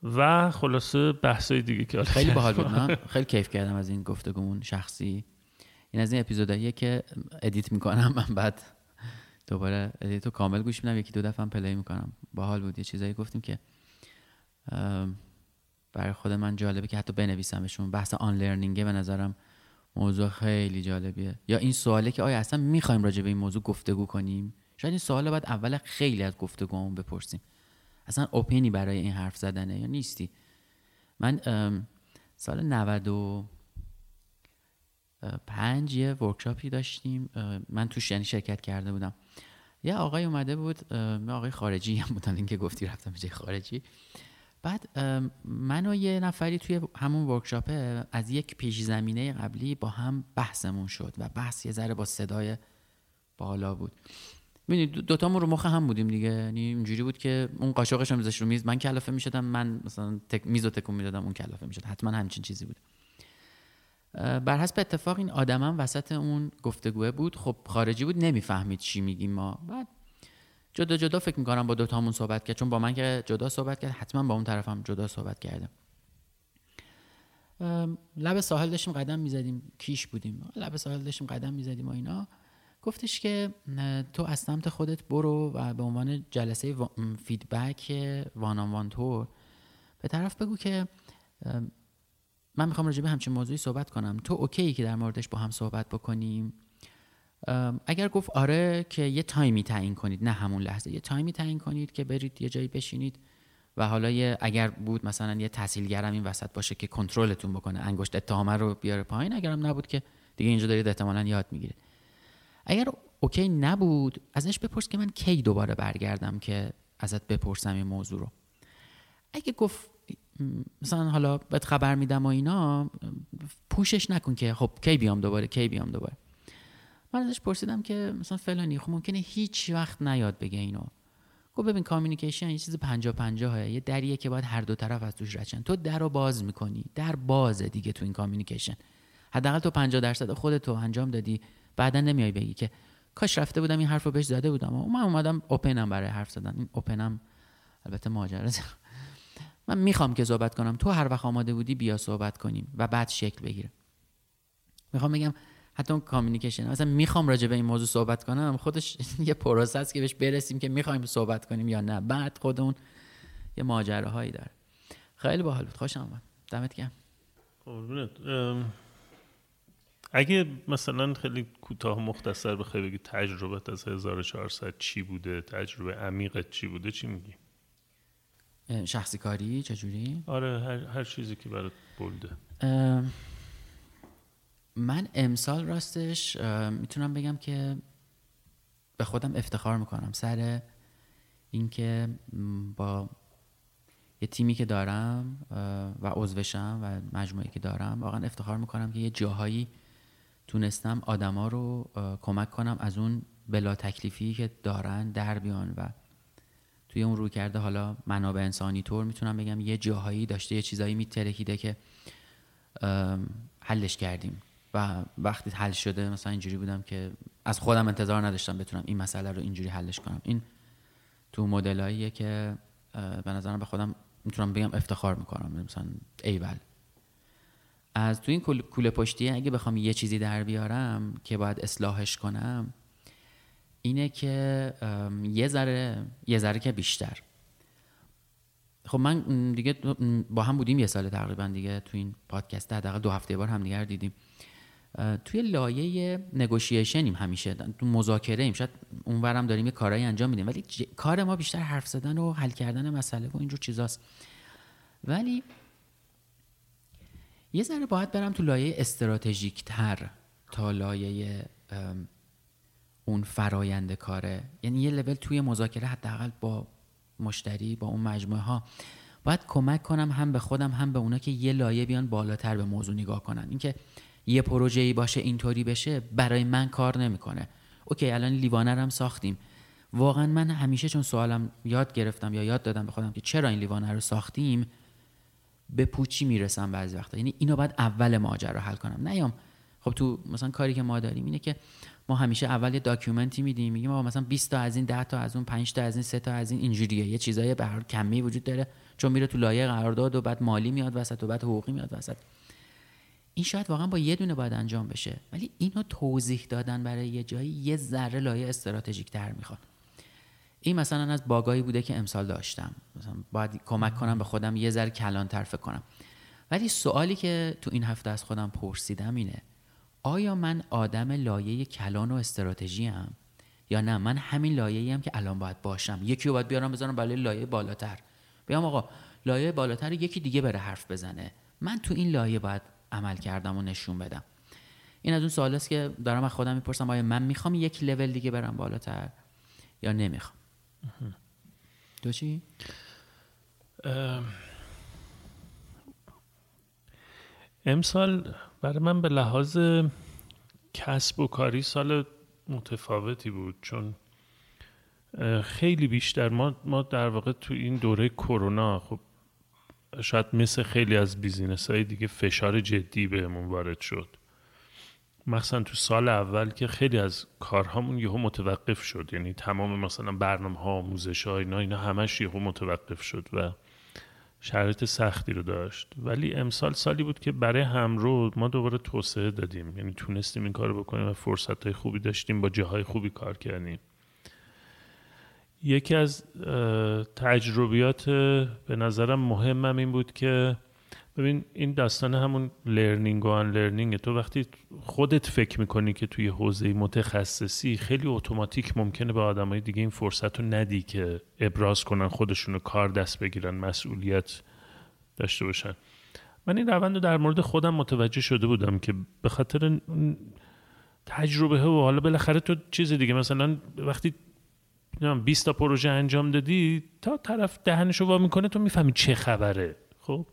و خلاصه بحثای دیگه که خیلی باحال بود. من خیلی کیف کردم از این گفتگومون شخصی. این از این اپیزوداییه که edit می‌کنم. من بعد دوباره edit و کامل گوش میدم. یکی دو دفعه هم play می‌کنم. باحال بود. یه چیزایی گفتیم که برای خود من جالبه که حتی بنویسمشون. بحث unlearning ه به نظرم موضوع خیلی جالبیه. یا این سواله که آیا اصلا می‌خوایم راجع به این موضوع گفتگو کنیم؟ شاید این سوال باید اول خیلی از گفتگومون بپرسیم. اصلا اوپینی برای این حرف زدنه یا نیستی؟ من سال 95 یه ورکشاپی داشتیم. من توش یعنی شرکت کرده بودم. یه آقای اومده بود آقای خارجی هم بودن. این که گفتی رفتم به خارجی. بعد من و یه نفری توی همون ورکشاپه از یک پیش زمینه قبلی با هم بحثمون شد و بحث یه ذره با صدای بالا بود. ببینید دوتامون رو مخ هم بودیم دیگه. یعنی اینجوری بود که اون قاشقش هم رو میز من کلافه می‌شدم من مثلا تک میز تکون می‌دادم اون کلافه می‌شد. حتما همچین چیزی بود. بر حسب اتفاق این آدمم وسط اون گفتگوه بود. خب خارجی بود نمی‌فهمید چی میگیم ما. بعد جدا جدا فکر می‌کنم با دوتامون صحبت کرد چون با من که جدا صحبت کرد حتما با اون طرفم جدا صحبت کرده لب ساحل داشتیم قدم می‌زدیم کیش بودیم. لب ساحل داشتیم قدم می‌زدیم و اینا. گفتش که تو از سمت خودت برو و به عنوان جلسه feedback one on one طور به طرف بگو که من می‌خوام راجع به همچین موضوعی صحبت کنم. تو okay ای که در موردش با هم صحبت بکنیم؟ اگر گفت آره که یه تایمی تعیین کنید نه همون لحظه یه تایمی تعیین کنید که برید یه جایی بشینید و حالا یه اگر بود مثلا یه تحصیلگرم این وسط باشه که کنترلتون بکنه انگشت اتهامه رو بیاره پایین اگرم نبود که دیگه اینجا دارید احتمالا یاد می‌گیرید. اگر اوکی نبود ازش بپرس که من کی دوباره برگردم که ازت بپرسم این موضوع رو. اگه گفت مثلا حالا بهت خبر میدم و اینا push ش نکن که خب کی بیام دوباره کی بیام دوباره. من ازش پرسیدم که مثلا فلانی خب ممکنه هیچ وقت نیاد بگه اینو. گفت ببین communication یه چیز پنجاه پنجاه یه دریه که باید هر دو طرف از توش رد شن. تو در رو باز می‌کنی. در بازه دیگه تو این communication حداقل تو 50 درصد خودتو انجام دادی. بعدا نمیای بگی که کاش رفته بودم این حرف رو بهش زده بودم. و من اومدم open م برای حرف زدن. این open م البته ماجرا. من می‌خوام که صحبت کنم. تو هر وقت آماده بودی بیا صحبت کنیم و بعد شکل بگیره می‌خوام بگم حتی اون کامیونیکیشن مثلا می‌خوام راجع به این موضوع صحبت کنم خودش یه پروسه است که بهش برسیم که می‌خوایم صحبت کنیم یا نه. بعد خود اون یه ماجراهایی داره. خیلی باحال بود. خوشم اومد. دمت گرم. اگه مثلا خیلی کوتاه مختصر بخوای بگی تجربت از 1400 چی بوده؟ تجربه عمیقت چی بوده؟ چی میگی؟ شخصی کاری؟ چجوری؟ آره هر, هر چیزی که برات بولده من امسال راستش می‌تونم بگم که به خودم افتخار می‌کنم. سر اینکه با یه تیمی که دارم و عضوشم و مجموعه که دارم واقعا افتخار می‌کنم که یه جاهایی تونستم آدما رو کمک کنم از اون بلا تکلیفی که دارن در بیان. و توی اون روی کرده حالا منابع انسانی طور می‌تونم بگم یه جاهایی داشته یه چیزایی میترکیده که حلش کردیم. و وقتی حل شده مثلا اینجوری بودم که از خودم انتظار نداشتم بتونم این مسئله رو اینجوری حلش کنم. این تو مدلاییه که به نظرم به خودم می‌تونم بگم افتخار می‌کنم مثلا ایول. از تو این کوله پشتی اگه بخوام یه چیزی در بیارم که باید اصلاحش کنم اینه که یه ذره یه ذره که بیشتر. خب من دیگه با هم بودیم یه سال تقریبا دیگه تو این پادکست. حداقل دو هفته بار هم دیگر دیدیم. توی لایه نگوشیشنیم همیشه. تو مذاکره ایم شاید اونورم داریم یه کارهایی انجام میدیم. ولی کار ما بیشتر حرف زدن و حل کردن مسئله و اینجور چیزاست. ولی یه ذره باید برم تو لایه استراتژیک تر تا لایه اون فرایند کاره. یعنی یه لول توی مذاکره حداقل با مشتری با اون مجموعه ها باید کمک کنم هم به خودم هم به اونا که یه لایه بیان بالاتر به موضوع نگاه کنن. اینکه یه پروژه ای باشه اینطوری بشه برای من کار نمی‌کنه. اوکی الان لیوانه هم ساختیم. واقعا من همیشه چون سوالم یاد گرفتم یا یاد دادم به خودم که چرا این لیوانه رو ساختیم به پوچی می‌رسم بعضی وقتا. یعنی اینو باید اول ماجرا حل کنم. نیام خب تو مثلا کاری که ما داریم اینه که ما همیشه اول یه داکیومنتی میدیم میگیم ما مثلا 20 تا از این 10 تا از اون 5 تا از این 3 تا از این اینجوریه. یه چیزای به هر کمی وجود داره چون میره تو لایه قرارداد و بعد مالی میاد وسط و بعد حقوقی میاد وسط. این شاید واقعا با یه دونه باید انجام بشه. ولی اینو توضیح دادن برای یه جایی یه ذره لایه استراتژیک تر می‌خواد. این مثلا از باگایی بوده که امسال داشتم. مثلا باید کمک کنم به خودم یه ذره کلان فکر کنم. ولی سوالی که تو این هفته از خودم پرسیدم اینه آیا من آدم لایه کلان و استراتژی هم یا نه؟ من همین لایه هم که الان باید باشم. یکی رو باید بیارم بذارم برای لایه بالاتر. بیام آقا لایه بالاتر یکی دیگه بره حرف بزنه. من تو این لایه باید عمل کردم و نشون بدم. این از اون سوال است که دارم از خودم می‌پرسم آیا من می‌خوام یک لول دیگه برم بالاتر یا نمی‌خوام؟ تو چی؟ امسال برای من به لحاظ کسب و کاری سال متفاوتی بود چون خیلی بیشتر. ما, ما در واقع تو این دوره کرونا خب شاید مثل خیلی از بیزینس های دیگه فشار جدی بهمون وارد شد. مثلا تو سال اول که خیلی از کارهامون یهو متوقف شد. یعنی تمام مثلا برنامه ها آموزش ها اینا اینا همش یهو متوقف شد و شرایط سختی رو داشت. ولی امسال سالی بود که برای همرو ما دوباره توسعه دادیم. یعنی تونستیم این کار بکنیم و فرصت های خوبی داشتیم با جاهای خوبی کار کردیم. یکی از تجربیات به نظرم مهمم این بود که ببین این داستان همون learning و unlearning تو وقتی خودت فکر می‌کنی که توی حوزه متخصصی خیلی اتوماتیک ممکنه به آدمای دیگه این فرصت رو ندی که ابراز کنن خودشونو کار دست بگیرن مسئولیت داشته باشن. من این روند رو در مورد خودم متوجه شده بودم که به خاطر تجربه و حالا بالاخره تو چیز دیگه مثلا وقتی 20 تا پروژه انجام دادی تا طرف دهنشو وا می‌کنه تو می‌فهمی چه خبره. خب؟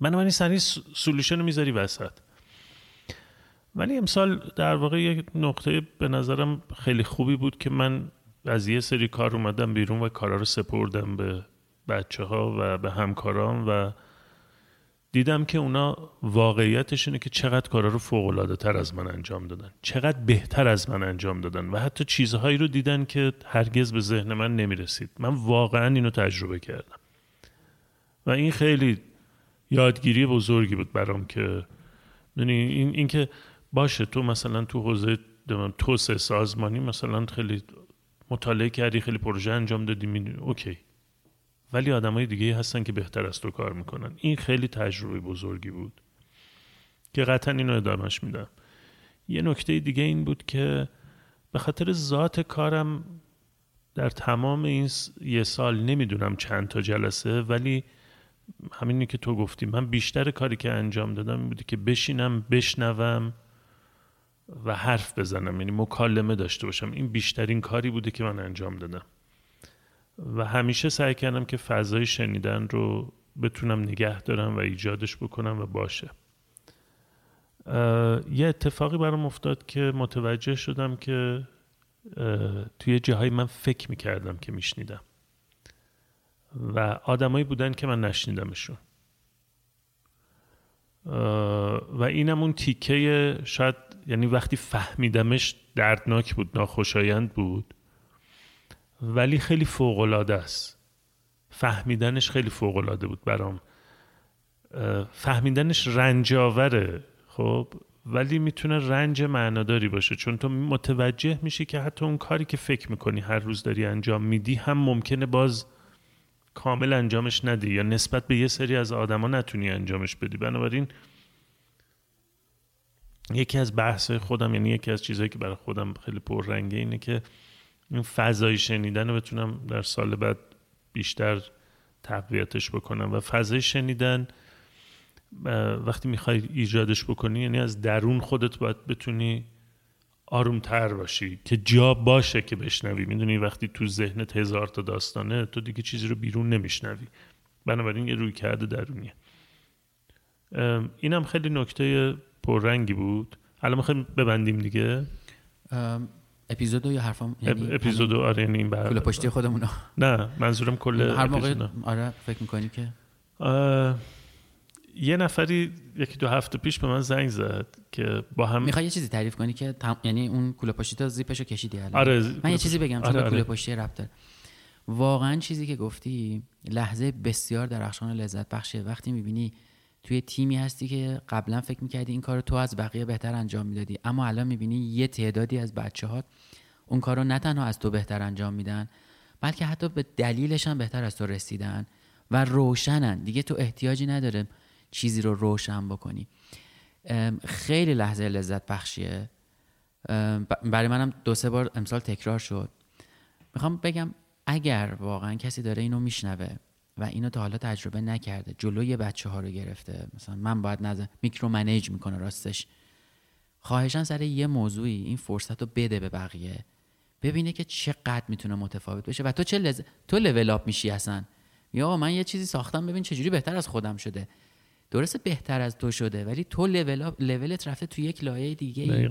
من من سری سولوشن رو می‌ذاری وسط. ولی امسال در واقع یک نقطه به نظرم خیلی خوبی بود که من از یه سری کار اومدم بیرون و کارا رو سپردم به بچه ها و به همکاران و دیدم که اونا واقعیتش اینه که چقدر کارا رو فوق تر از من انجام دادن. چقدر بهتر از من انجام دادن و حتی چیزهایی رو دیدن که هرگز به ذهن من نمی‌رسید. من واقعا اینو تجربه کردم. و این خیلی یادگیری بزرگی بود برام که یعنی این اینکه باشه تو مثلا تو حوزه توسعه سازمانی مثلا خیلی مطالعه کردی خیلی پروژه انجام دادی. اوکی. ولی آدمای دیگه هستن که بهتر از تو کار می‌کنن. این خیلی تجربه بزرگی بود که قطعا اینو ادامهش میدم. یه نکته دیگه این بود که به خاطر ذات کارم در تمام این یه سال نمی‌دونم چند تا جلسه ولی همینی که تو گفتی من بیشتر کاری که انجام دادم بودی که بشینم بشنوم و حرف بزنم یعنی مکالمه داشته باشم. این بیشترین کاری بوده که من انجام دادم. و همیشه سعی کردم که فضای شنیدن رو بتونم نگه دارم و ایجادش بکنم و باشه. یه اتفاقی برام افتاد که متوجه شدم که توی جاهایی من فکر می‌کردم که میشنیدم. و آدمایی بودن که من نشنیدمشون. و اینم اون تیکه شاید یعنی وقتی فهمیدمش دردناک بود ناخوشایند بود. ولی خیلی فوقالعاده است. فهمیدنش خیلی فوقالعاده بود برام. فهمیدنش رنجاوره خب؟ ولی می‌تونه رنج معناداری باشه. چون تو متوجه میشی که حتی اون کاری که فکر می‌کنی هر روز داری انجام میدی هم ممکنه باز کامل انجامش ندی یا نسبت به یه سری از آدما نتونی انجامش بدی. بنابراین یکی از بحث خودم یعنی یکی از چیزهایی که برای خودم خیلی پررنگه اینه که این فضای شنیدن رو بتونم در سال بعد بیشتر تقویتش بکنم. و فضای شنیدن وقتی می‌خوای ایجادش بکنی یعنی از درون خودت باید بتونی آرومتر باشی که جا باشه که بشنوی. می‌دونی وقتی تو ذهنت هزار تا داستانه تو دیگه چیزی رو بیرون نمیشنوی. بنابراین یه روی کرده درونیه اینم خیلی نکته پررنگی بود. الان می‌خوایم ببندیم دیگه؟ اپیزودو یا حرفم یعنی اپیزودو آره یعنی این کل پشتی خودمونو. نه منظورم کل هر موقع آره فکر می‌کنی که؟ یه نفری یکی دو هفته پیش به من زنگ زد که با هم می‌خوای یه چیزی تعریف کنی که تم... یعنی اون کوله پشتی تا زیپشو کشیدی الان؟ آره من یه چیزی بگم چون آره, آره. کوله پشتی ربط داره. واقعا چیزی که گفتی لحظه بسیار درخشان و لذت بخشه وقتی می‌بینی توی تیمی هستی که قبلا فکر می‌کردی این کار تو از بقیه بهتر انجام می‌دادی. اما الان می‌بینی یه تعدادی از بچه ها اون کار رو نه تنها از تو بهتر انجام میدن بلکه حتی به دلیلش هم بهتر از تو رسیدن و روشنن. دیگه تو احتیاجی نداره چیزی رو روشن بکنی. خیلی لحظه لذت بخشیه. برای منم دو سه بار امسال تکرار شد. می‌خوام بگم اگر واقعا کسی داره اینو میشنوه و اینو تا حالا تجربه نکرده. جلوی بچه ها رو گرفته. مثلا من باید نظر میکرو منیج می‌کنه راستش. خواهشان سر یه موضوعی این فرصت رو بده به بقیه. ببینه که چقدر می‌تونه متفاوت بشه. و تو چه لز... تو لول اپ میشی اصلا؟ یا من یه چیزی ساختم ببین چجوری بهتر از خودم شده. درسته بهتر از تو شده ولی تو لول لولت رفته تو یک لایه دیگه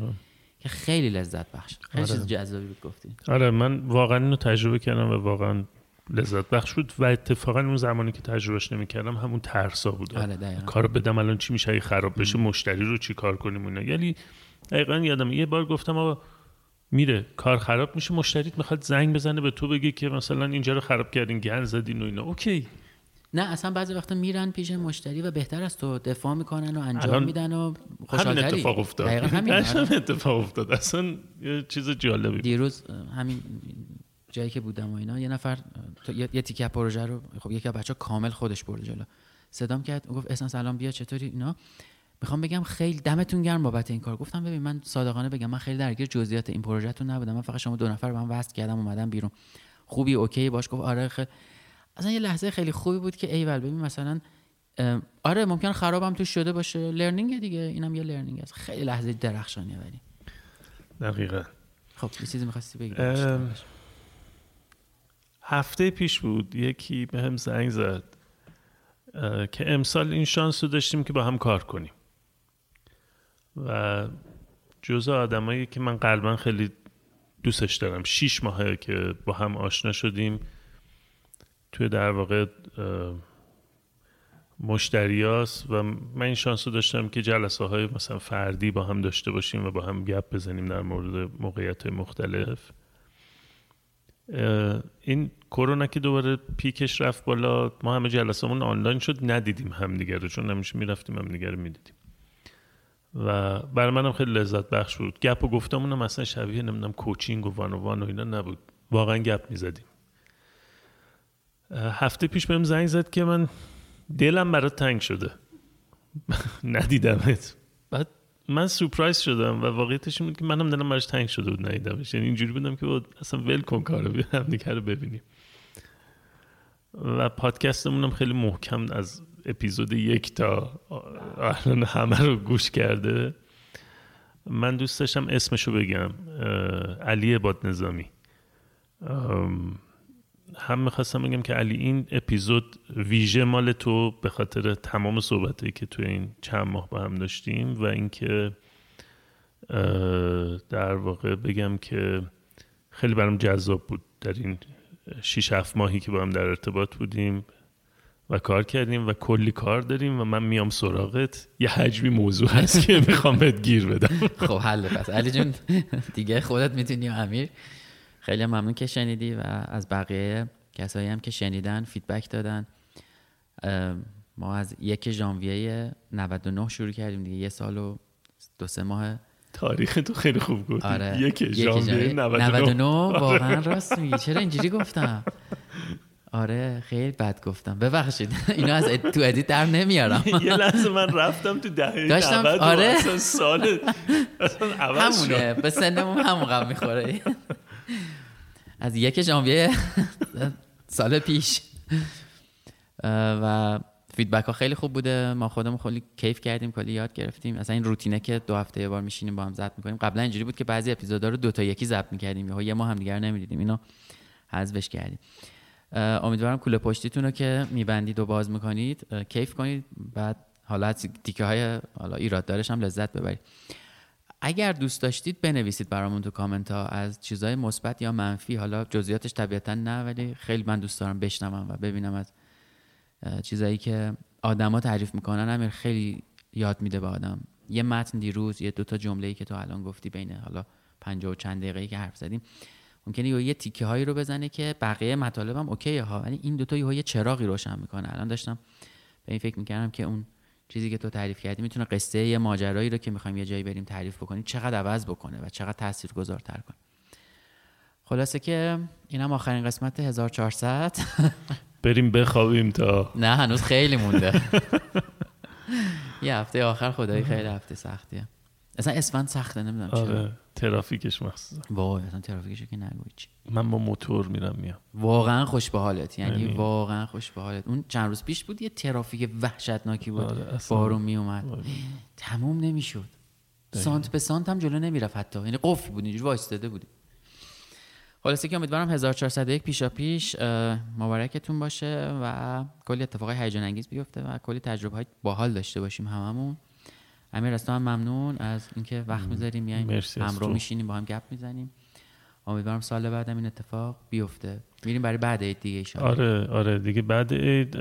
که خیلی لذت بخش. خیلی آره. چیز جذابی بود گفتی. آره من واقعا اینو تجربه کردم و واقعا لذت بخش بود و اتفاقا اون زمانی که تجربهش نمی‌کردم همون ترسا بود. آره کارو بدم الان چی میشه؟ خراب بشه مشتری رو چی کار کنیم اون یعنی دقیقا یادم یه بار گفتم آقا میره کار خراب میشه مشتریت می‌خواد زنگ بزنه به تو بگه که مثلا اینجا رو خراب کردین گن زدین و اینا. اوکی. نه اصلا بعضی وقتا میرن پیش مشتری و بهتر از تو دفاع می‌کنن و انجام میدن و خوشحالتری. همین اتفاق افتاد. همین آره. اتفاق افتاد. اصلا یه چیز جالبی دیروز همین جایی که بودم و اینا یه نفر یه تیکه پروژه رو خب یکی از بچه‌ها کامل خودش برد جلو. صدام کرد گفت احسان سلام بیا چطوری؟ اینا. می‌خوام بگم خیلی دمتون گرم بابت این کار. گفتم ببین من صادقانه بگم من خیلی درگیر جزئیات این پروژهتون نبودم. من فقط شما دو نفر با هم وصل کردم اومدم بیرون. خوبی اوکی باش. گفت آره خیلی اصلا یه لحظه خیلی خوبی بود که ایول ببین مثلا آره ممکن خرابم توش شده باشه. لرنینگ دیگه. اینم یه لرنینگ است. خیلی لحظه درخشانی ولی. دقیقا. خب یه چیزی می‌خواستی بگی؟ هفته پیش بود یکی به هم زنگ زد که امسال این شانس رو داشتیم که با هم کار کنیم. و جزء آدمایی که من قلبا خیلی دوستش دارم. شیش ماهه که با هم آشنا شدیم. توی در واقع مشتریاس و من این شانس رو داشتم که جلسه های مثلا فردی با هم داشته باشیم و با هم گپ بزنیم در مورد موقعیت مختلف. این کرونا که دوباره پیکش رفت بالا ما همه جلسمون آنلاین شد ندیدیم همدیگه رو چون همیشه می‌رفتیم همدیگه رو می‌دیدیم. و برای منم خیلی لذت بخش بود. گپ و گفتمونم اصلا شبیه نمی‌دونم کوچینگ و وان و وان و اینا نبود. واقعا گپ می‌زدیم. هفته پیش بهم زنگ زد که من دلم برات تنگ شده. ندیدمت. بعد من سورپرایز شدم و واقعیتش این بود که منم دلم براش تنگ شده بود ندیدمش. یعنی اینجوری بودم که بود اصلا ول کن کارو بیا هم رو ببینیم. و پادکستمونم خیلی محکم از اپیزود یک تا الان همه رو گوش کرده. من دوست داشتم اسمشو بگم علی باد نظامی هم می‌خواستم بگم که علی این اپیزود ویژه مال تو به خاطر تمام صحبتهایی که تو این چند ماه با هم داشتیم و اینکه در واقع بگم که خیلی برام جذاب بود در این شیش هفت ماهی که با هم در ارتباط بودیم و کار کردیم و کلی کار داریم و من میام سراغت. یه حجمی موضوع هست که می‌خوام بهت گیر بدم. خب حله پس. علی جون دیگه خودت می‌تونی امیر. خیلی ممنون که شنیدی و از بقیه کسایی هم که شنیدن feedback دادن. ما از یک ژانویه 99 شروع کردیم دیگه. یه سال و دو سه ماه. تاریخ تو خیلی خوب گفتی. آره. یک ژانویه 99 99 واقعا راست میگی. چرا اینجوری گفتم؟ آره خیلی بد گفتم. ببخشید. اینا از تو edit در نمیارم. یه لحظه من رفتم تو دهه داشتم؟ آره. سال همونه. به سنمون همون قم می‌خوره. از یک ژانویه سال پیش. و فیدبک ها خیلی خوب بوده. ما خودمون خیلی کیف کردیم کلی یاد گرفتیم. اصلا این روتینه که دو هفته یه بار میشینیم با هم ضبط می‌کنیم. قبلا اینجوری بود که بعضی اپیزودا رو دو تا یکی ضبط می‌کردیم. یه ما هم دیگر نمی‌دیدیم. اینو حذفش کردیم. امیدوارم کوله پشتیتون رو که میبندید و باز می‌کنید کیف کنید. بعد حالا تیکه های حالا ایراد دارش هم لذت ببرید. اگر دوست داشتید بنویسید برامون تو کامنت ها از چیزهای مثبت یا منفی. حالا جزئیاتش طبیعتا نه ولی خیلی من دوست دارم بشنوم و ببینم از چیزایی که آدما تعریف می‌کنن. امیر خیلی یاد میده به آدم. یه متن دیروز یه دوتا جمله ای که تو الان گفتی بین حالا پنجاه و چند دقیقه که حرف زدیم ممکنه یه تیکه هایی رو بزنه که بقیه مطالبم اوکی ها. ولی این دوتا یه چراغی روشن می‌کنه. الان داشتم به این فکر می‌کردم که اون چیزی که تو تعریف کردی می‌تونه قصه یه ماجرایی رو که می‌خوایم یه جایی بریم تعریف بکنیم چقدر عوض بکنه و چقدر تاثیرگذارتر کنه. خلاصه که اینم آخرین قسمت 1400 بریم بخوابیم تا. نه هنوز خیلی مونده. یه هفته آخر خدایی خیلی هفته سختیه. اصلا اسفند سخته نمی‌دونم آره ترافیکش مخصوصا وای اصلا ترافیکش که نگوی چی من با موتور میرم میام واقعا خوش به حالت یعنی واقعا خوش به حالت اون چند روز پیش بود یه ترافیک وحشتناکی بود آره بارون می اومد آره. تموم نمی‌شد سانت به سانت هم جلو نمی‌رفت حتی یعنی قفل بود اینجوری وایستاده بودی خلاصه که امیدوارم 1401 پیشا پیش مبارکتون باشه و کلی اتفاقای هیجان انگیز بیفته و کلی تجربه های باحال داشته باشیم هممون امیر از هم ممنون از اینکه وقت می‌ذاریم. میایم همراه میشینیم با هم گپ می‌زنیم. امیدوارم سال بعدم این اتفاق بیفته. میریم برای بعد عید دیگه ایشان آره آره دیگه بعد عید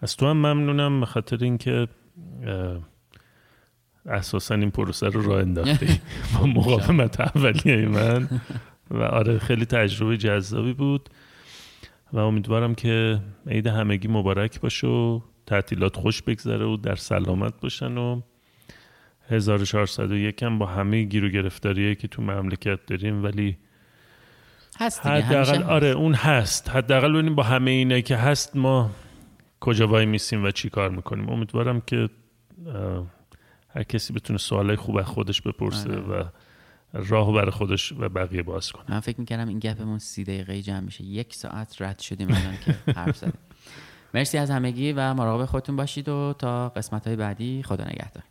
از تو هم ممنونم به خاطر اینکه اساسا این پروسه رو راه انداختی. با مقاومت اولیه من. و آره خیلی تجربه جذابی بود. و امیدوارم که عید همگی مبارک باشه و تعطیلات خوش بگذره و در سلامت باشن و 1401 هم با همه گیر و گرفتاریه که تو مملکت داریم ولی هست حداقل آره اون هست. حداقل ببینیم با همه اینه که هست ما کجا وای میسیم و چی کار می‌کنیم. امیدوارم که هر کسی بتونه سوالای خوب از خودش بپرسه آره. و راهو برای خودش و بقیه باز کنه. من فکر می‌کردم این گپمون سی دقیقه جمع میشه. یک ساعت رد شدیم الان که حرف زدیم. مرسی از همگی و مراقب خودتون باشید و تا قسمت های بعدی خدا نگهدار.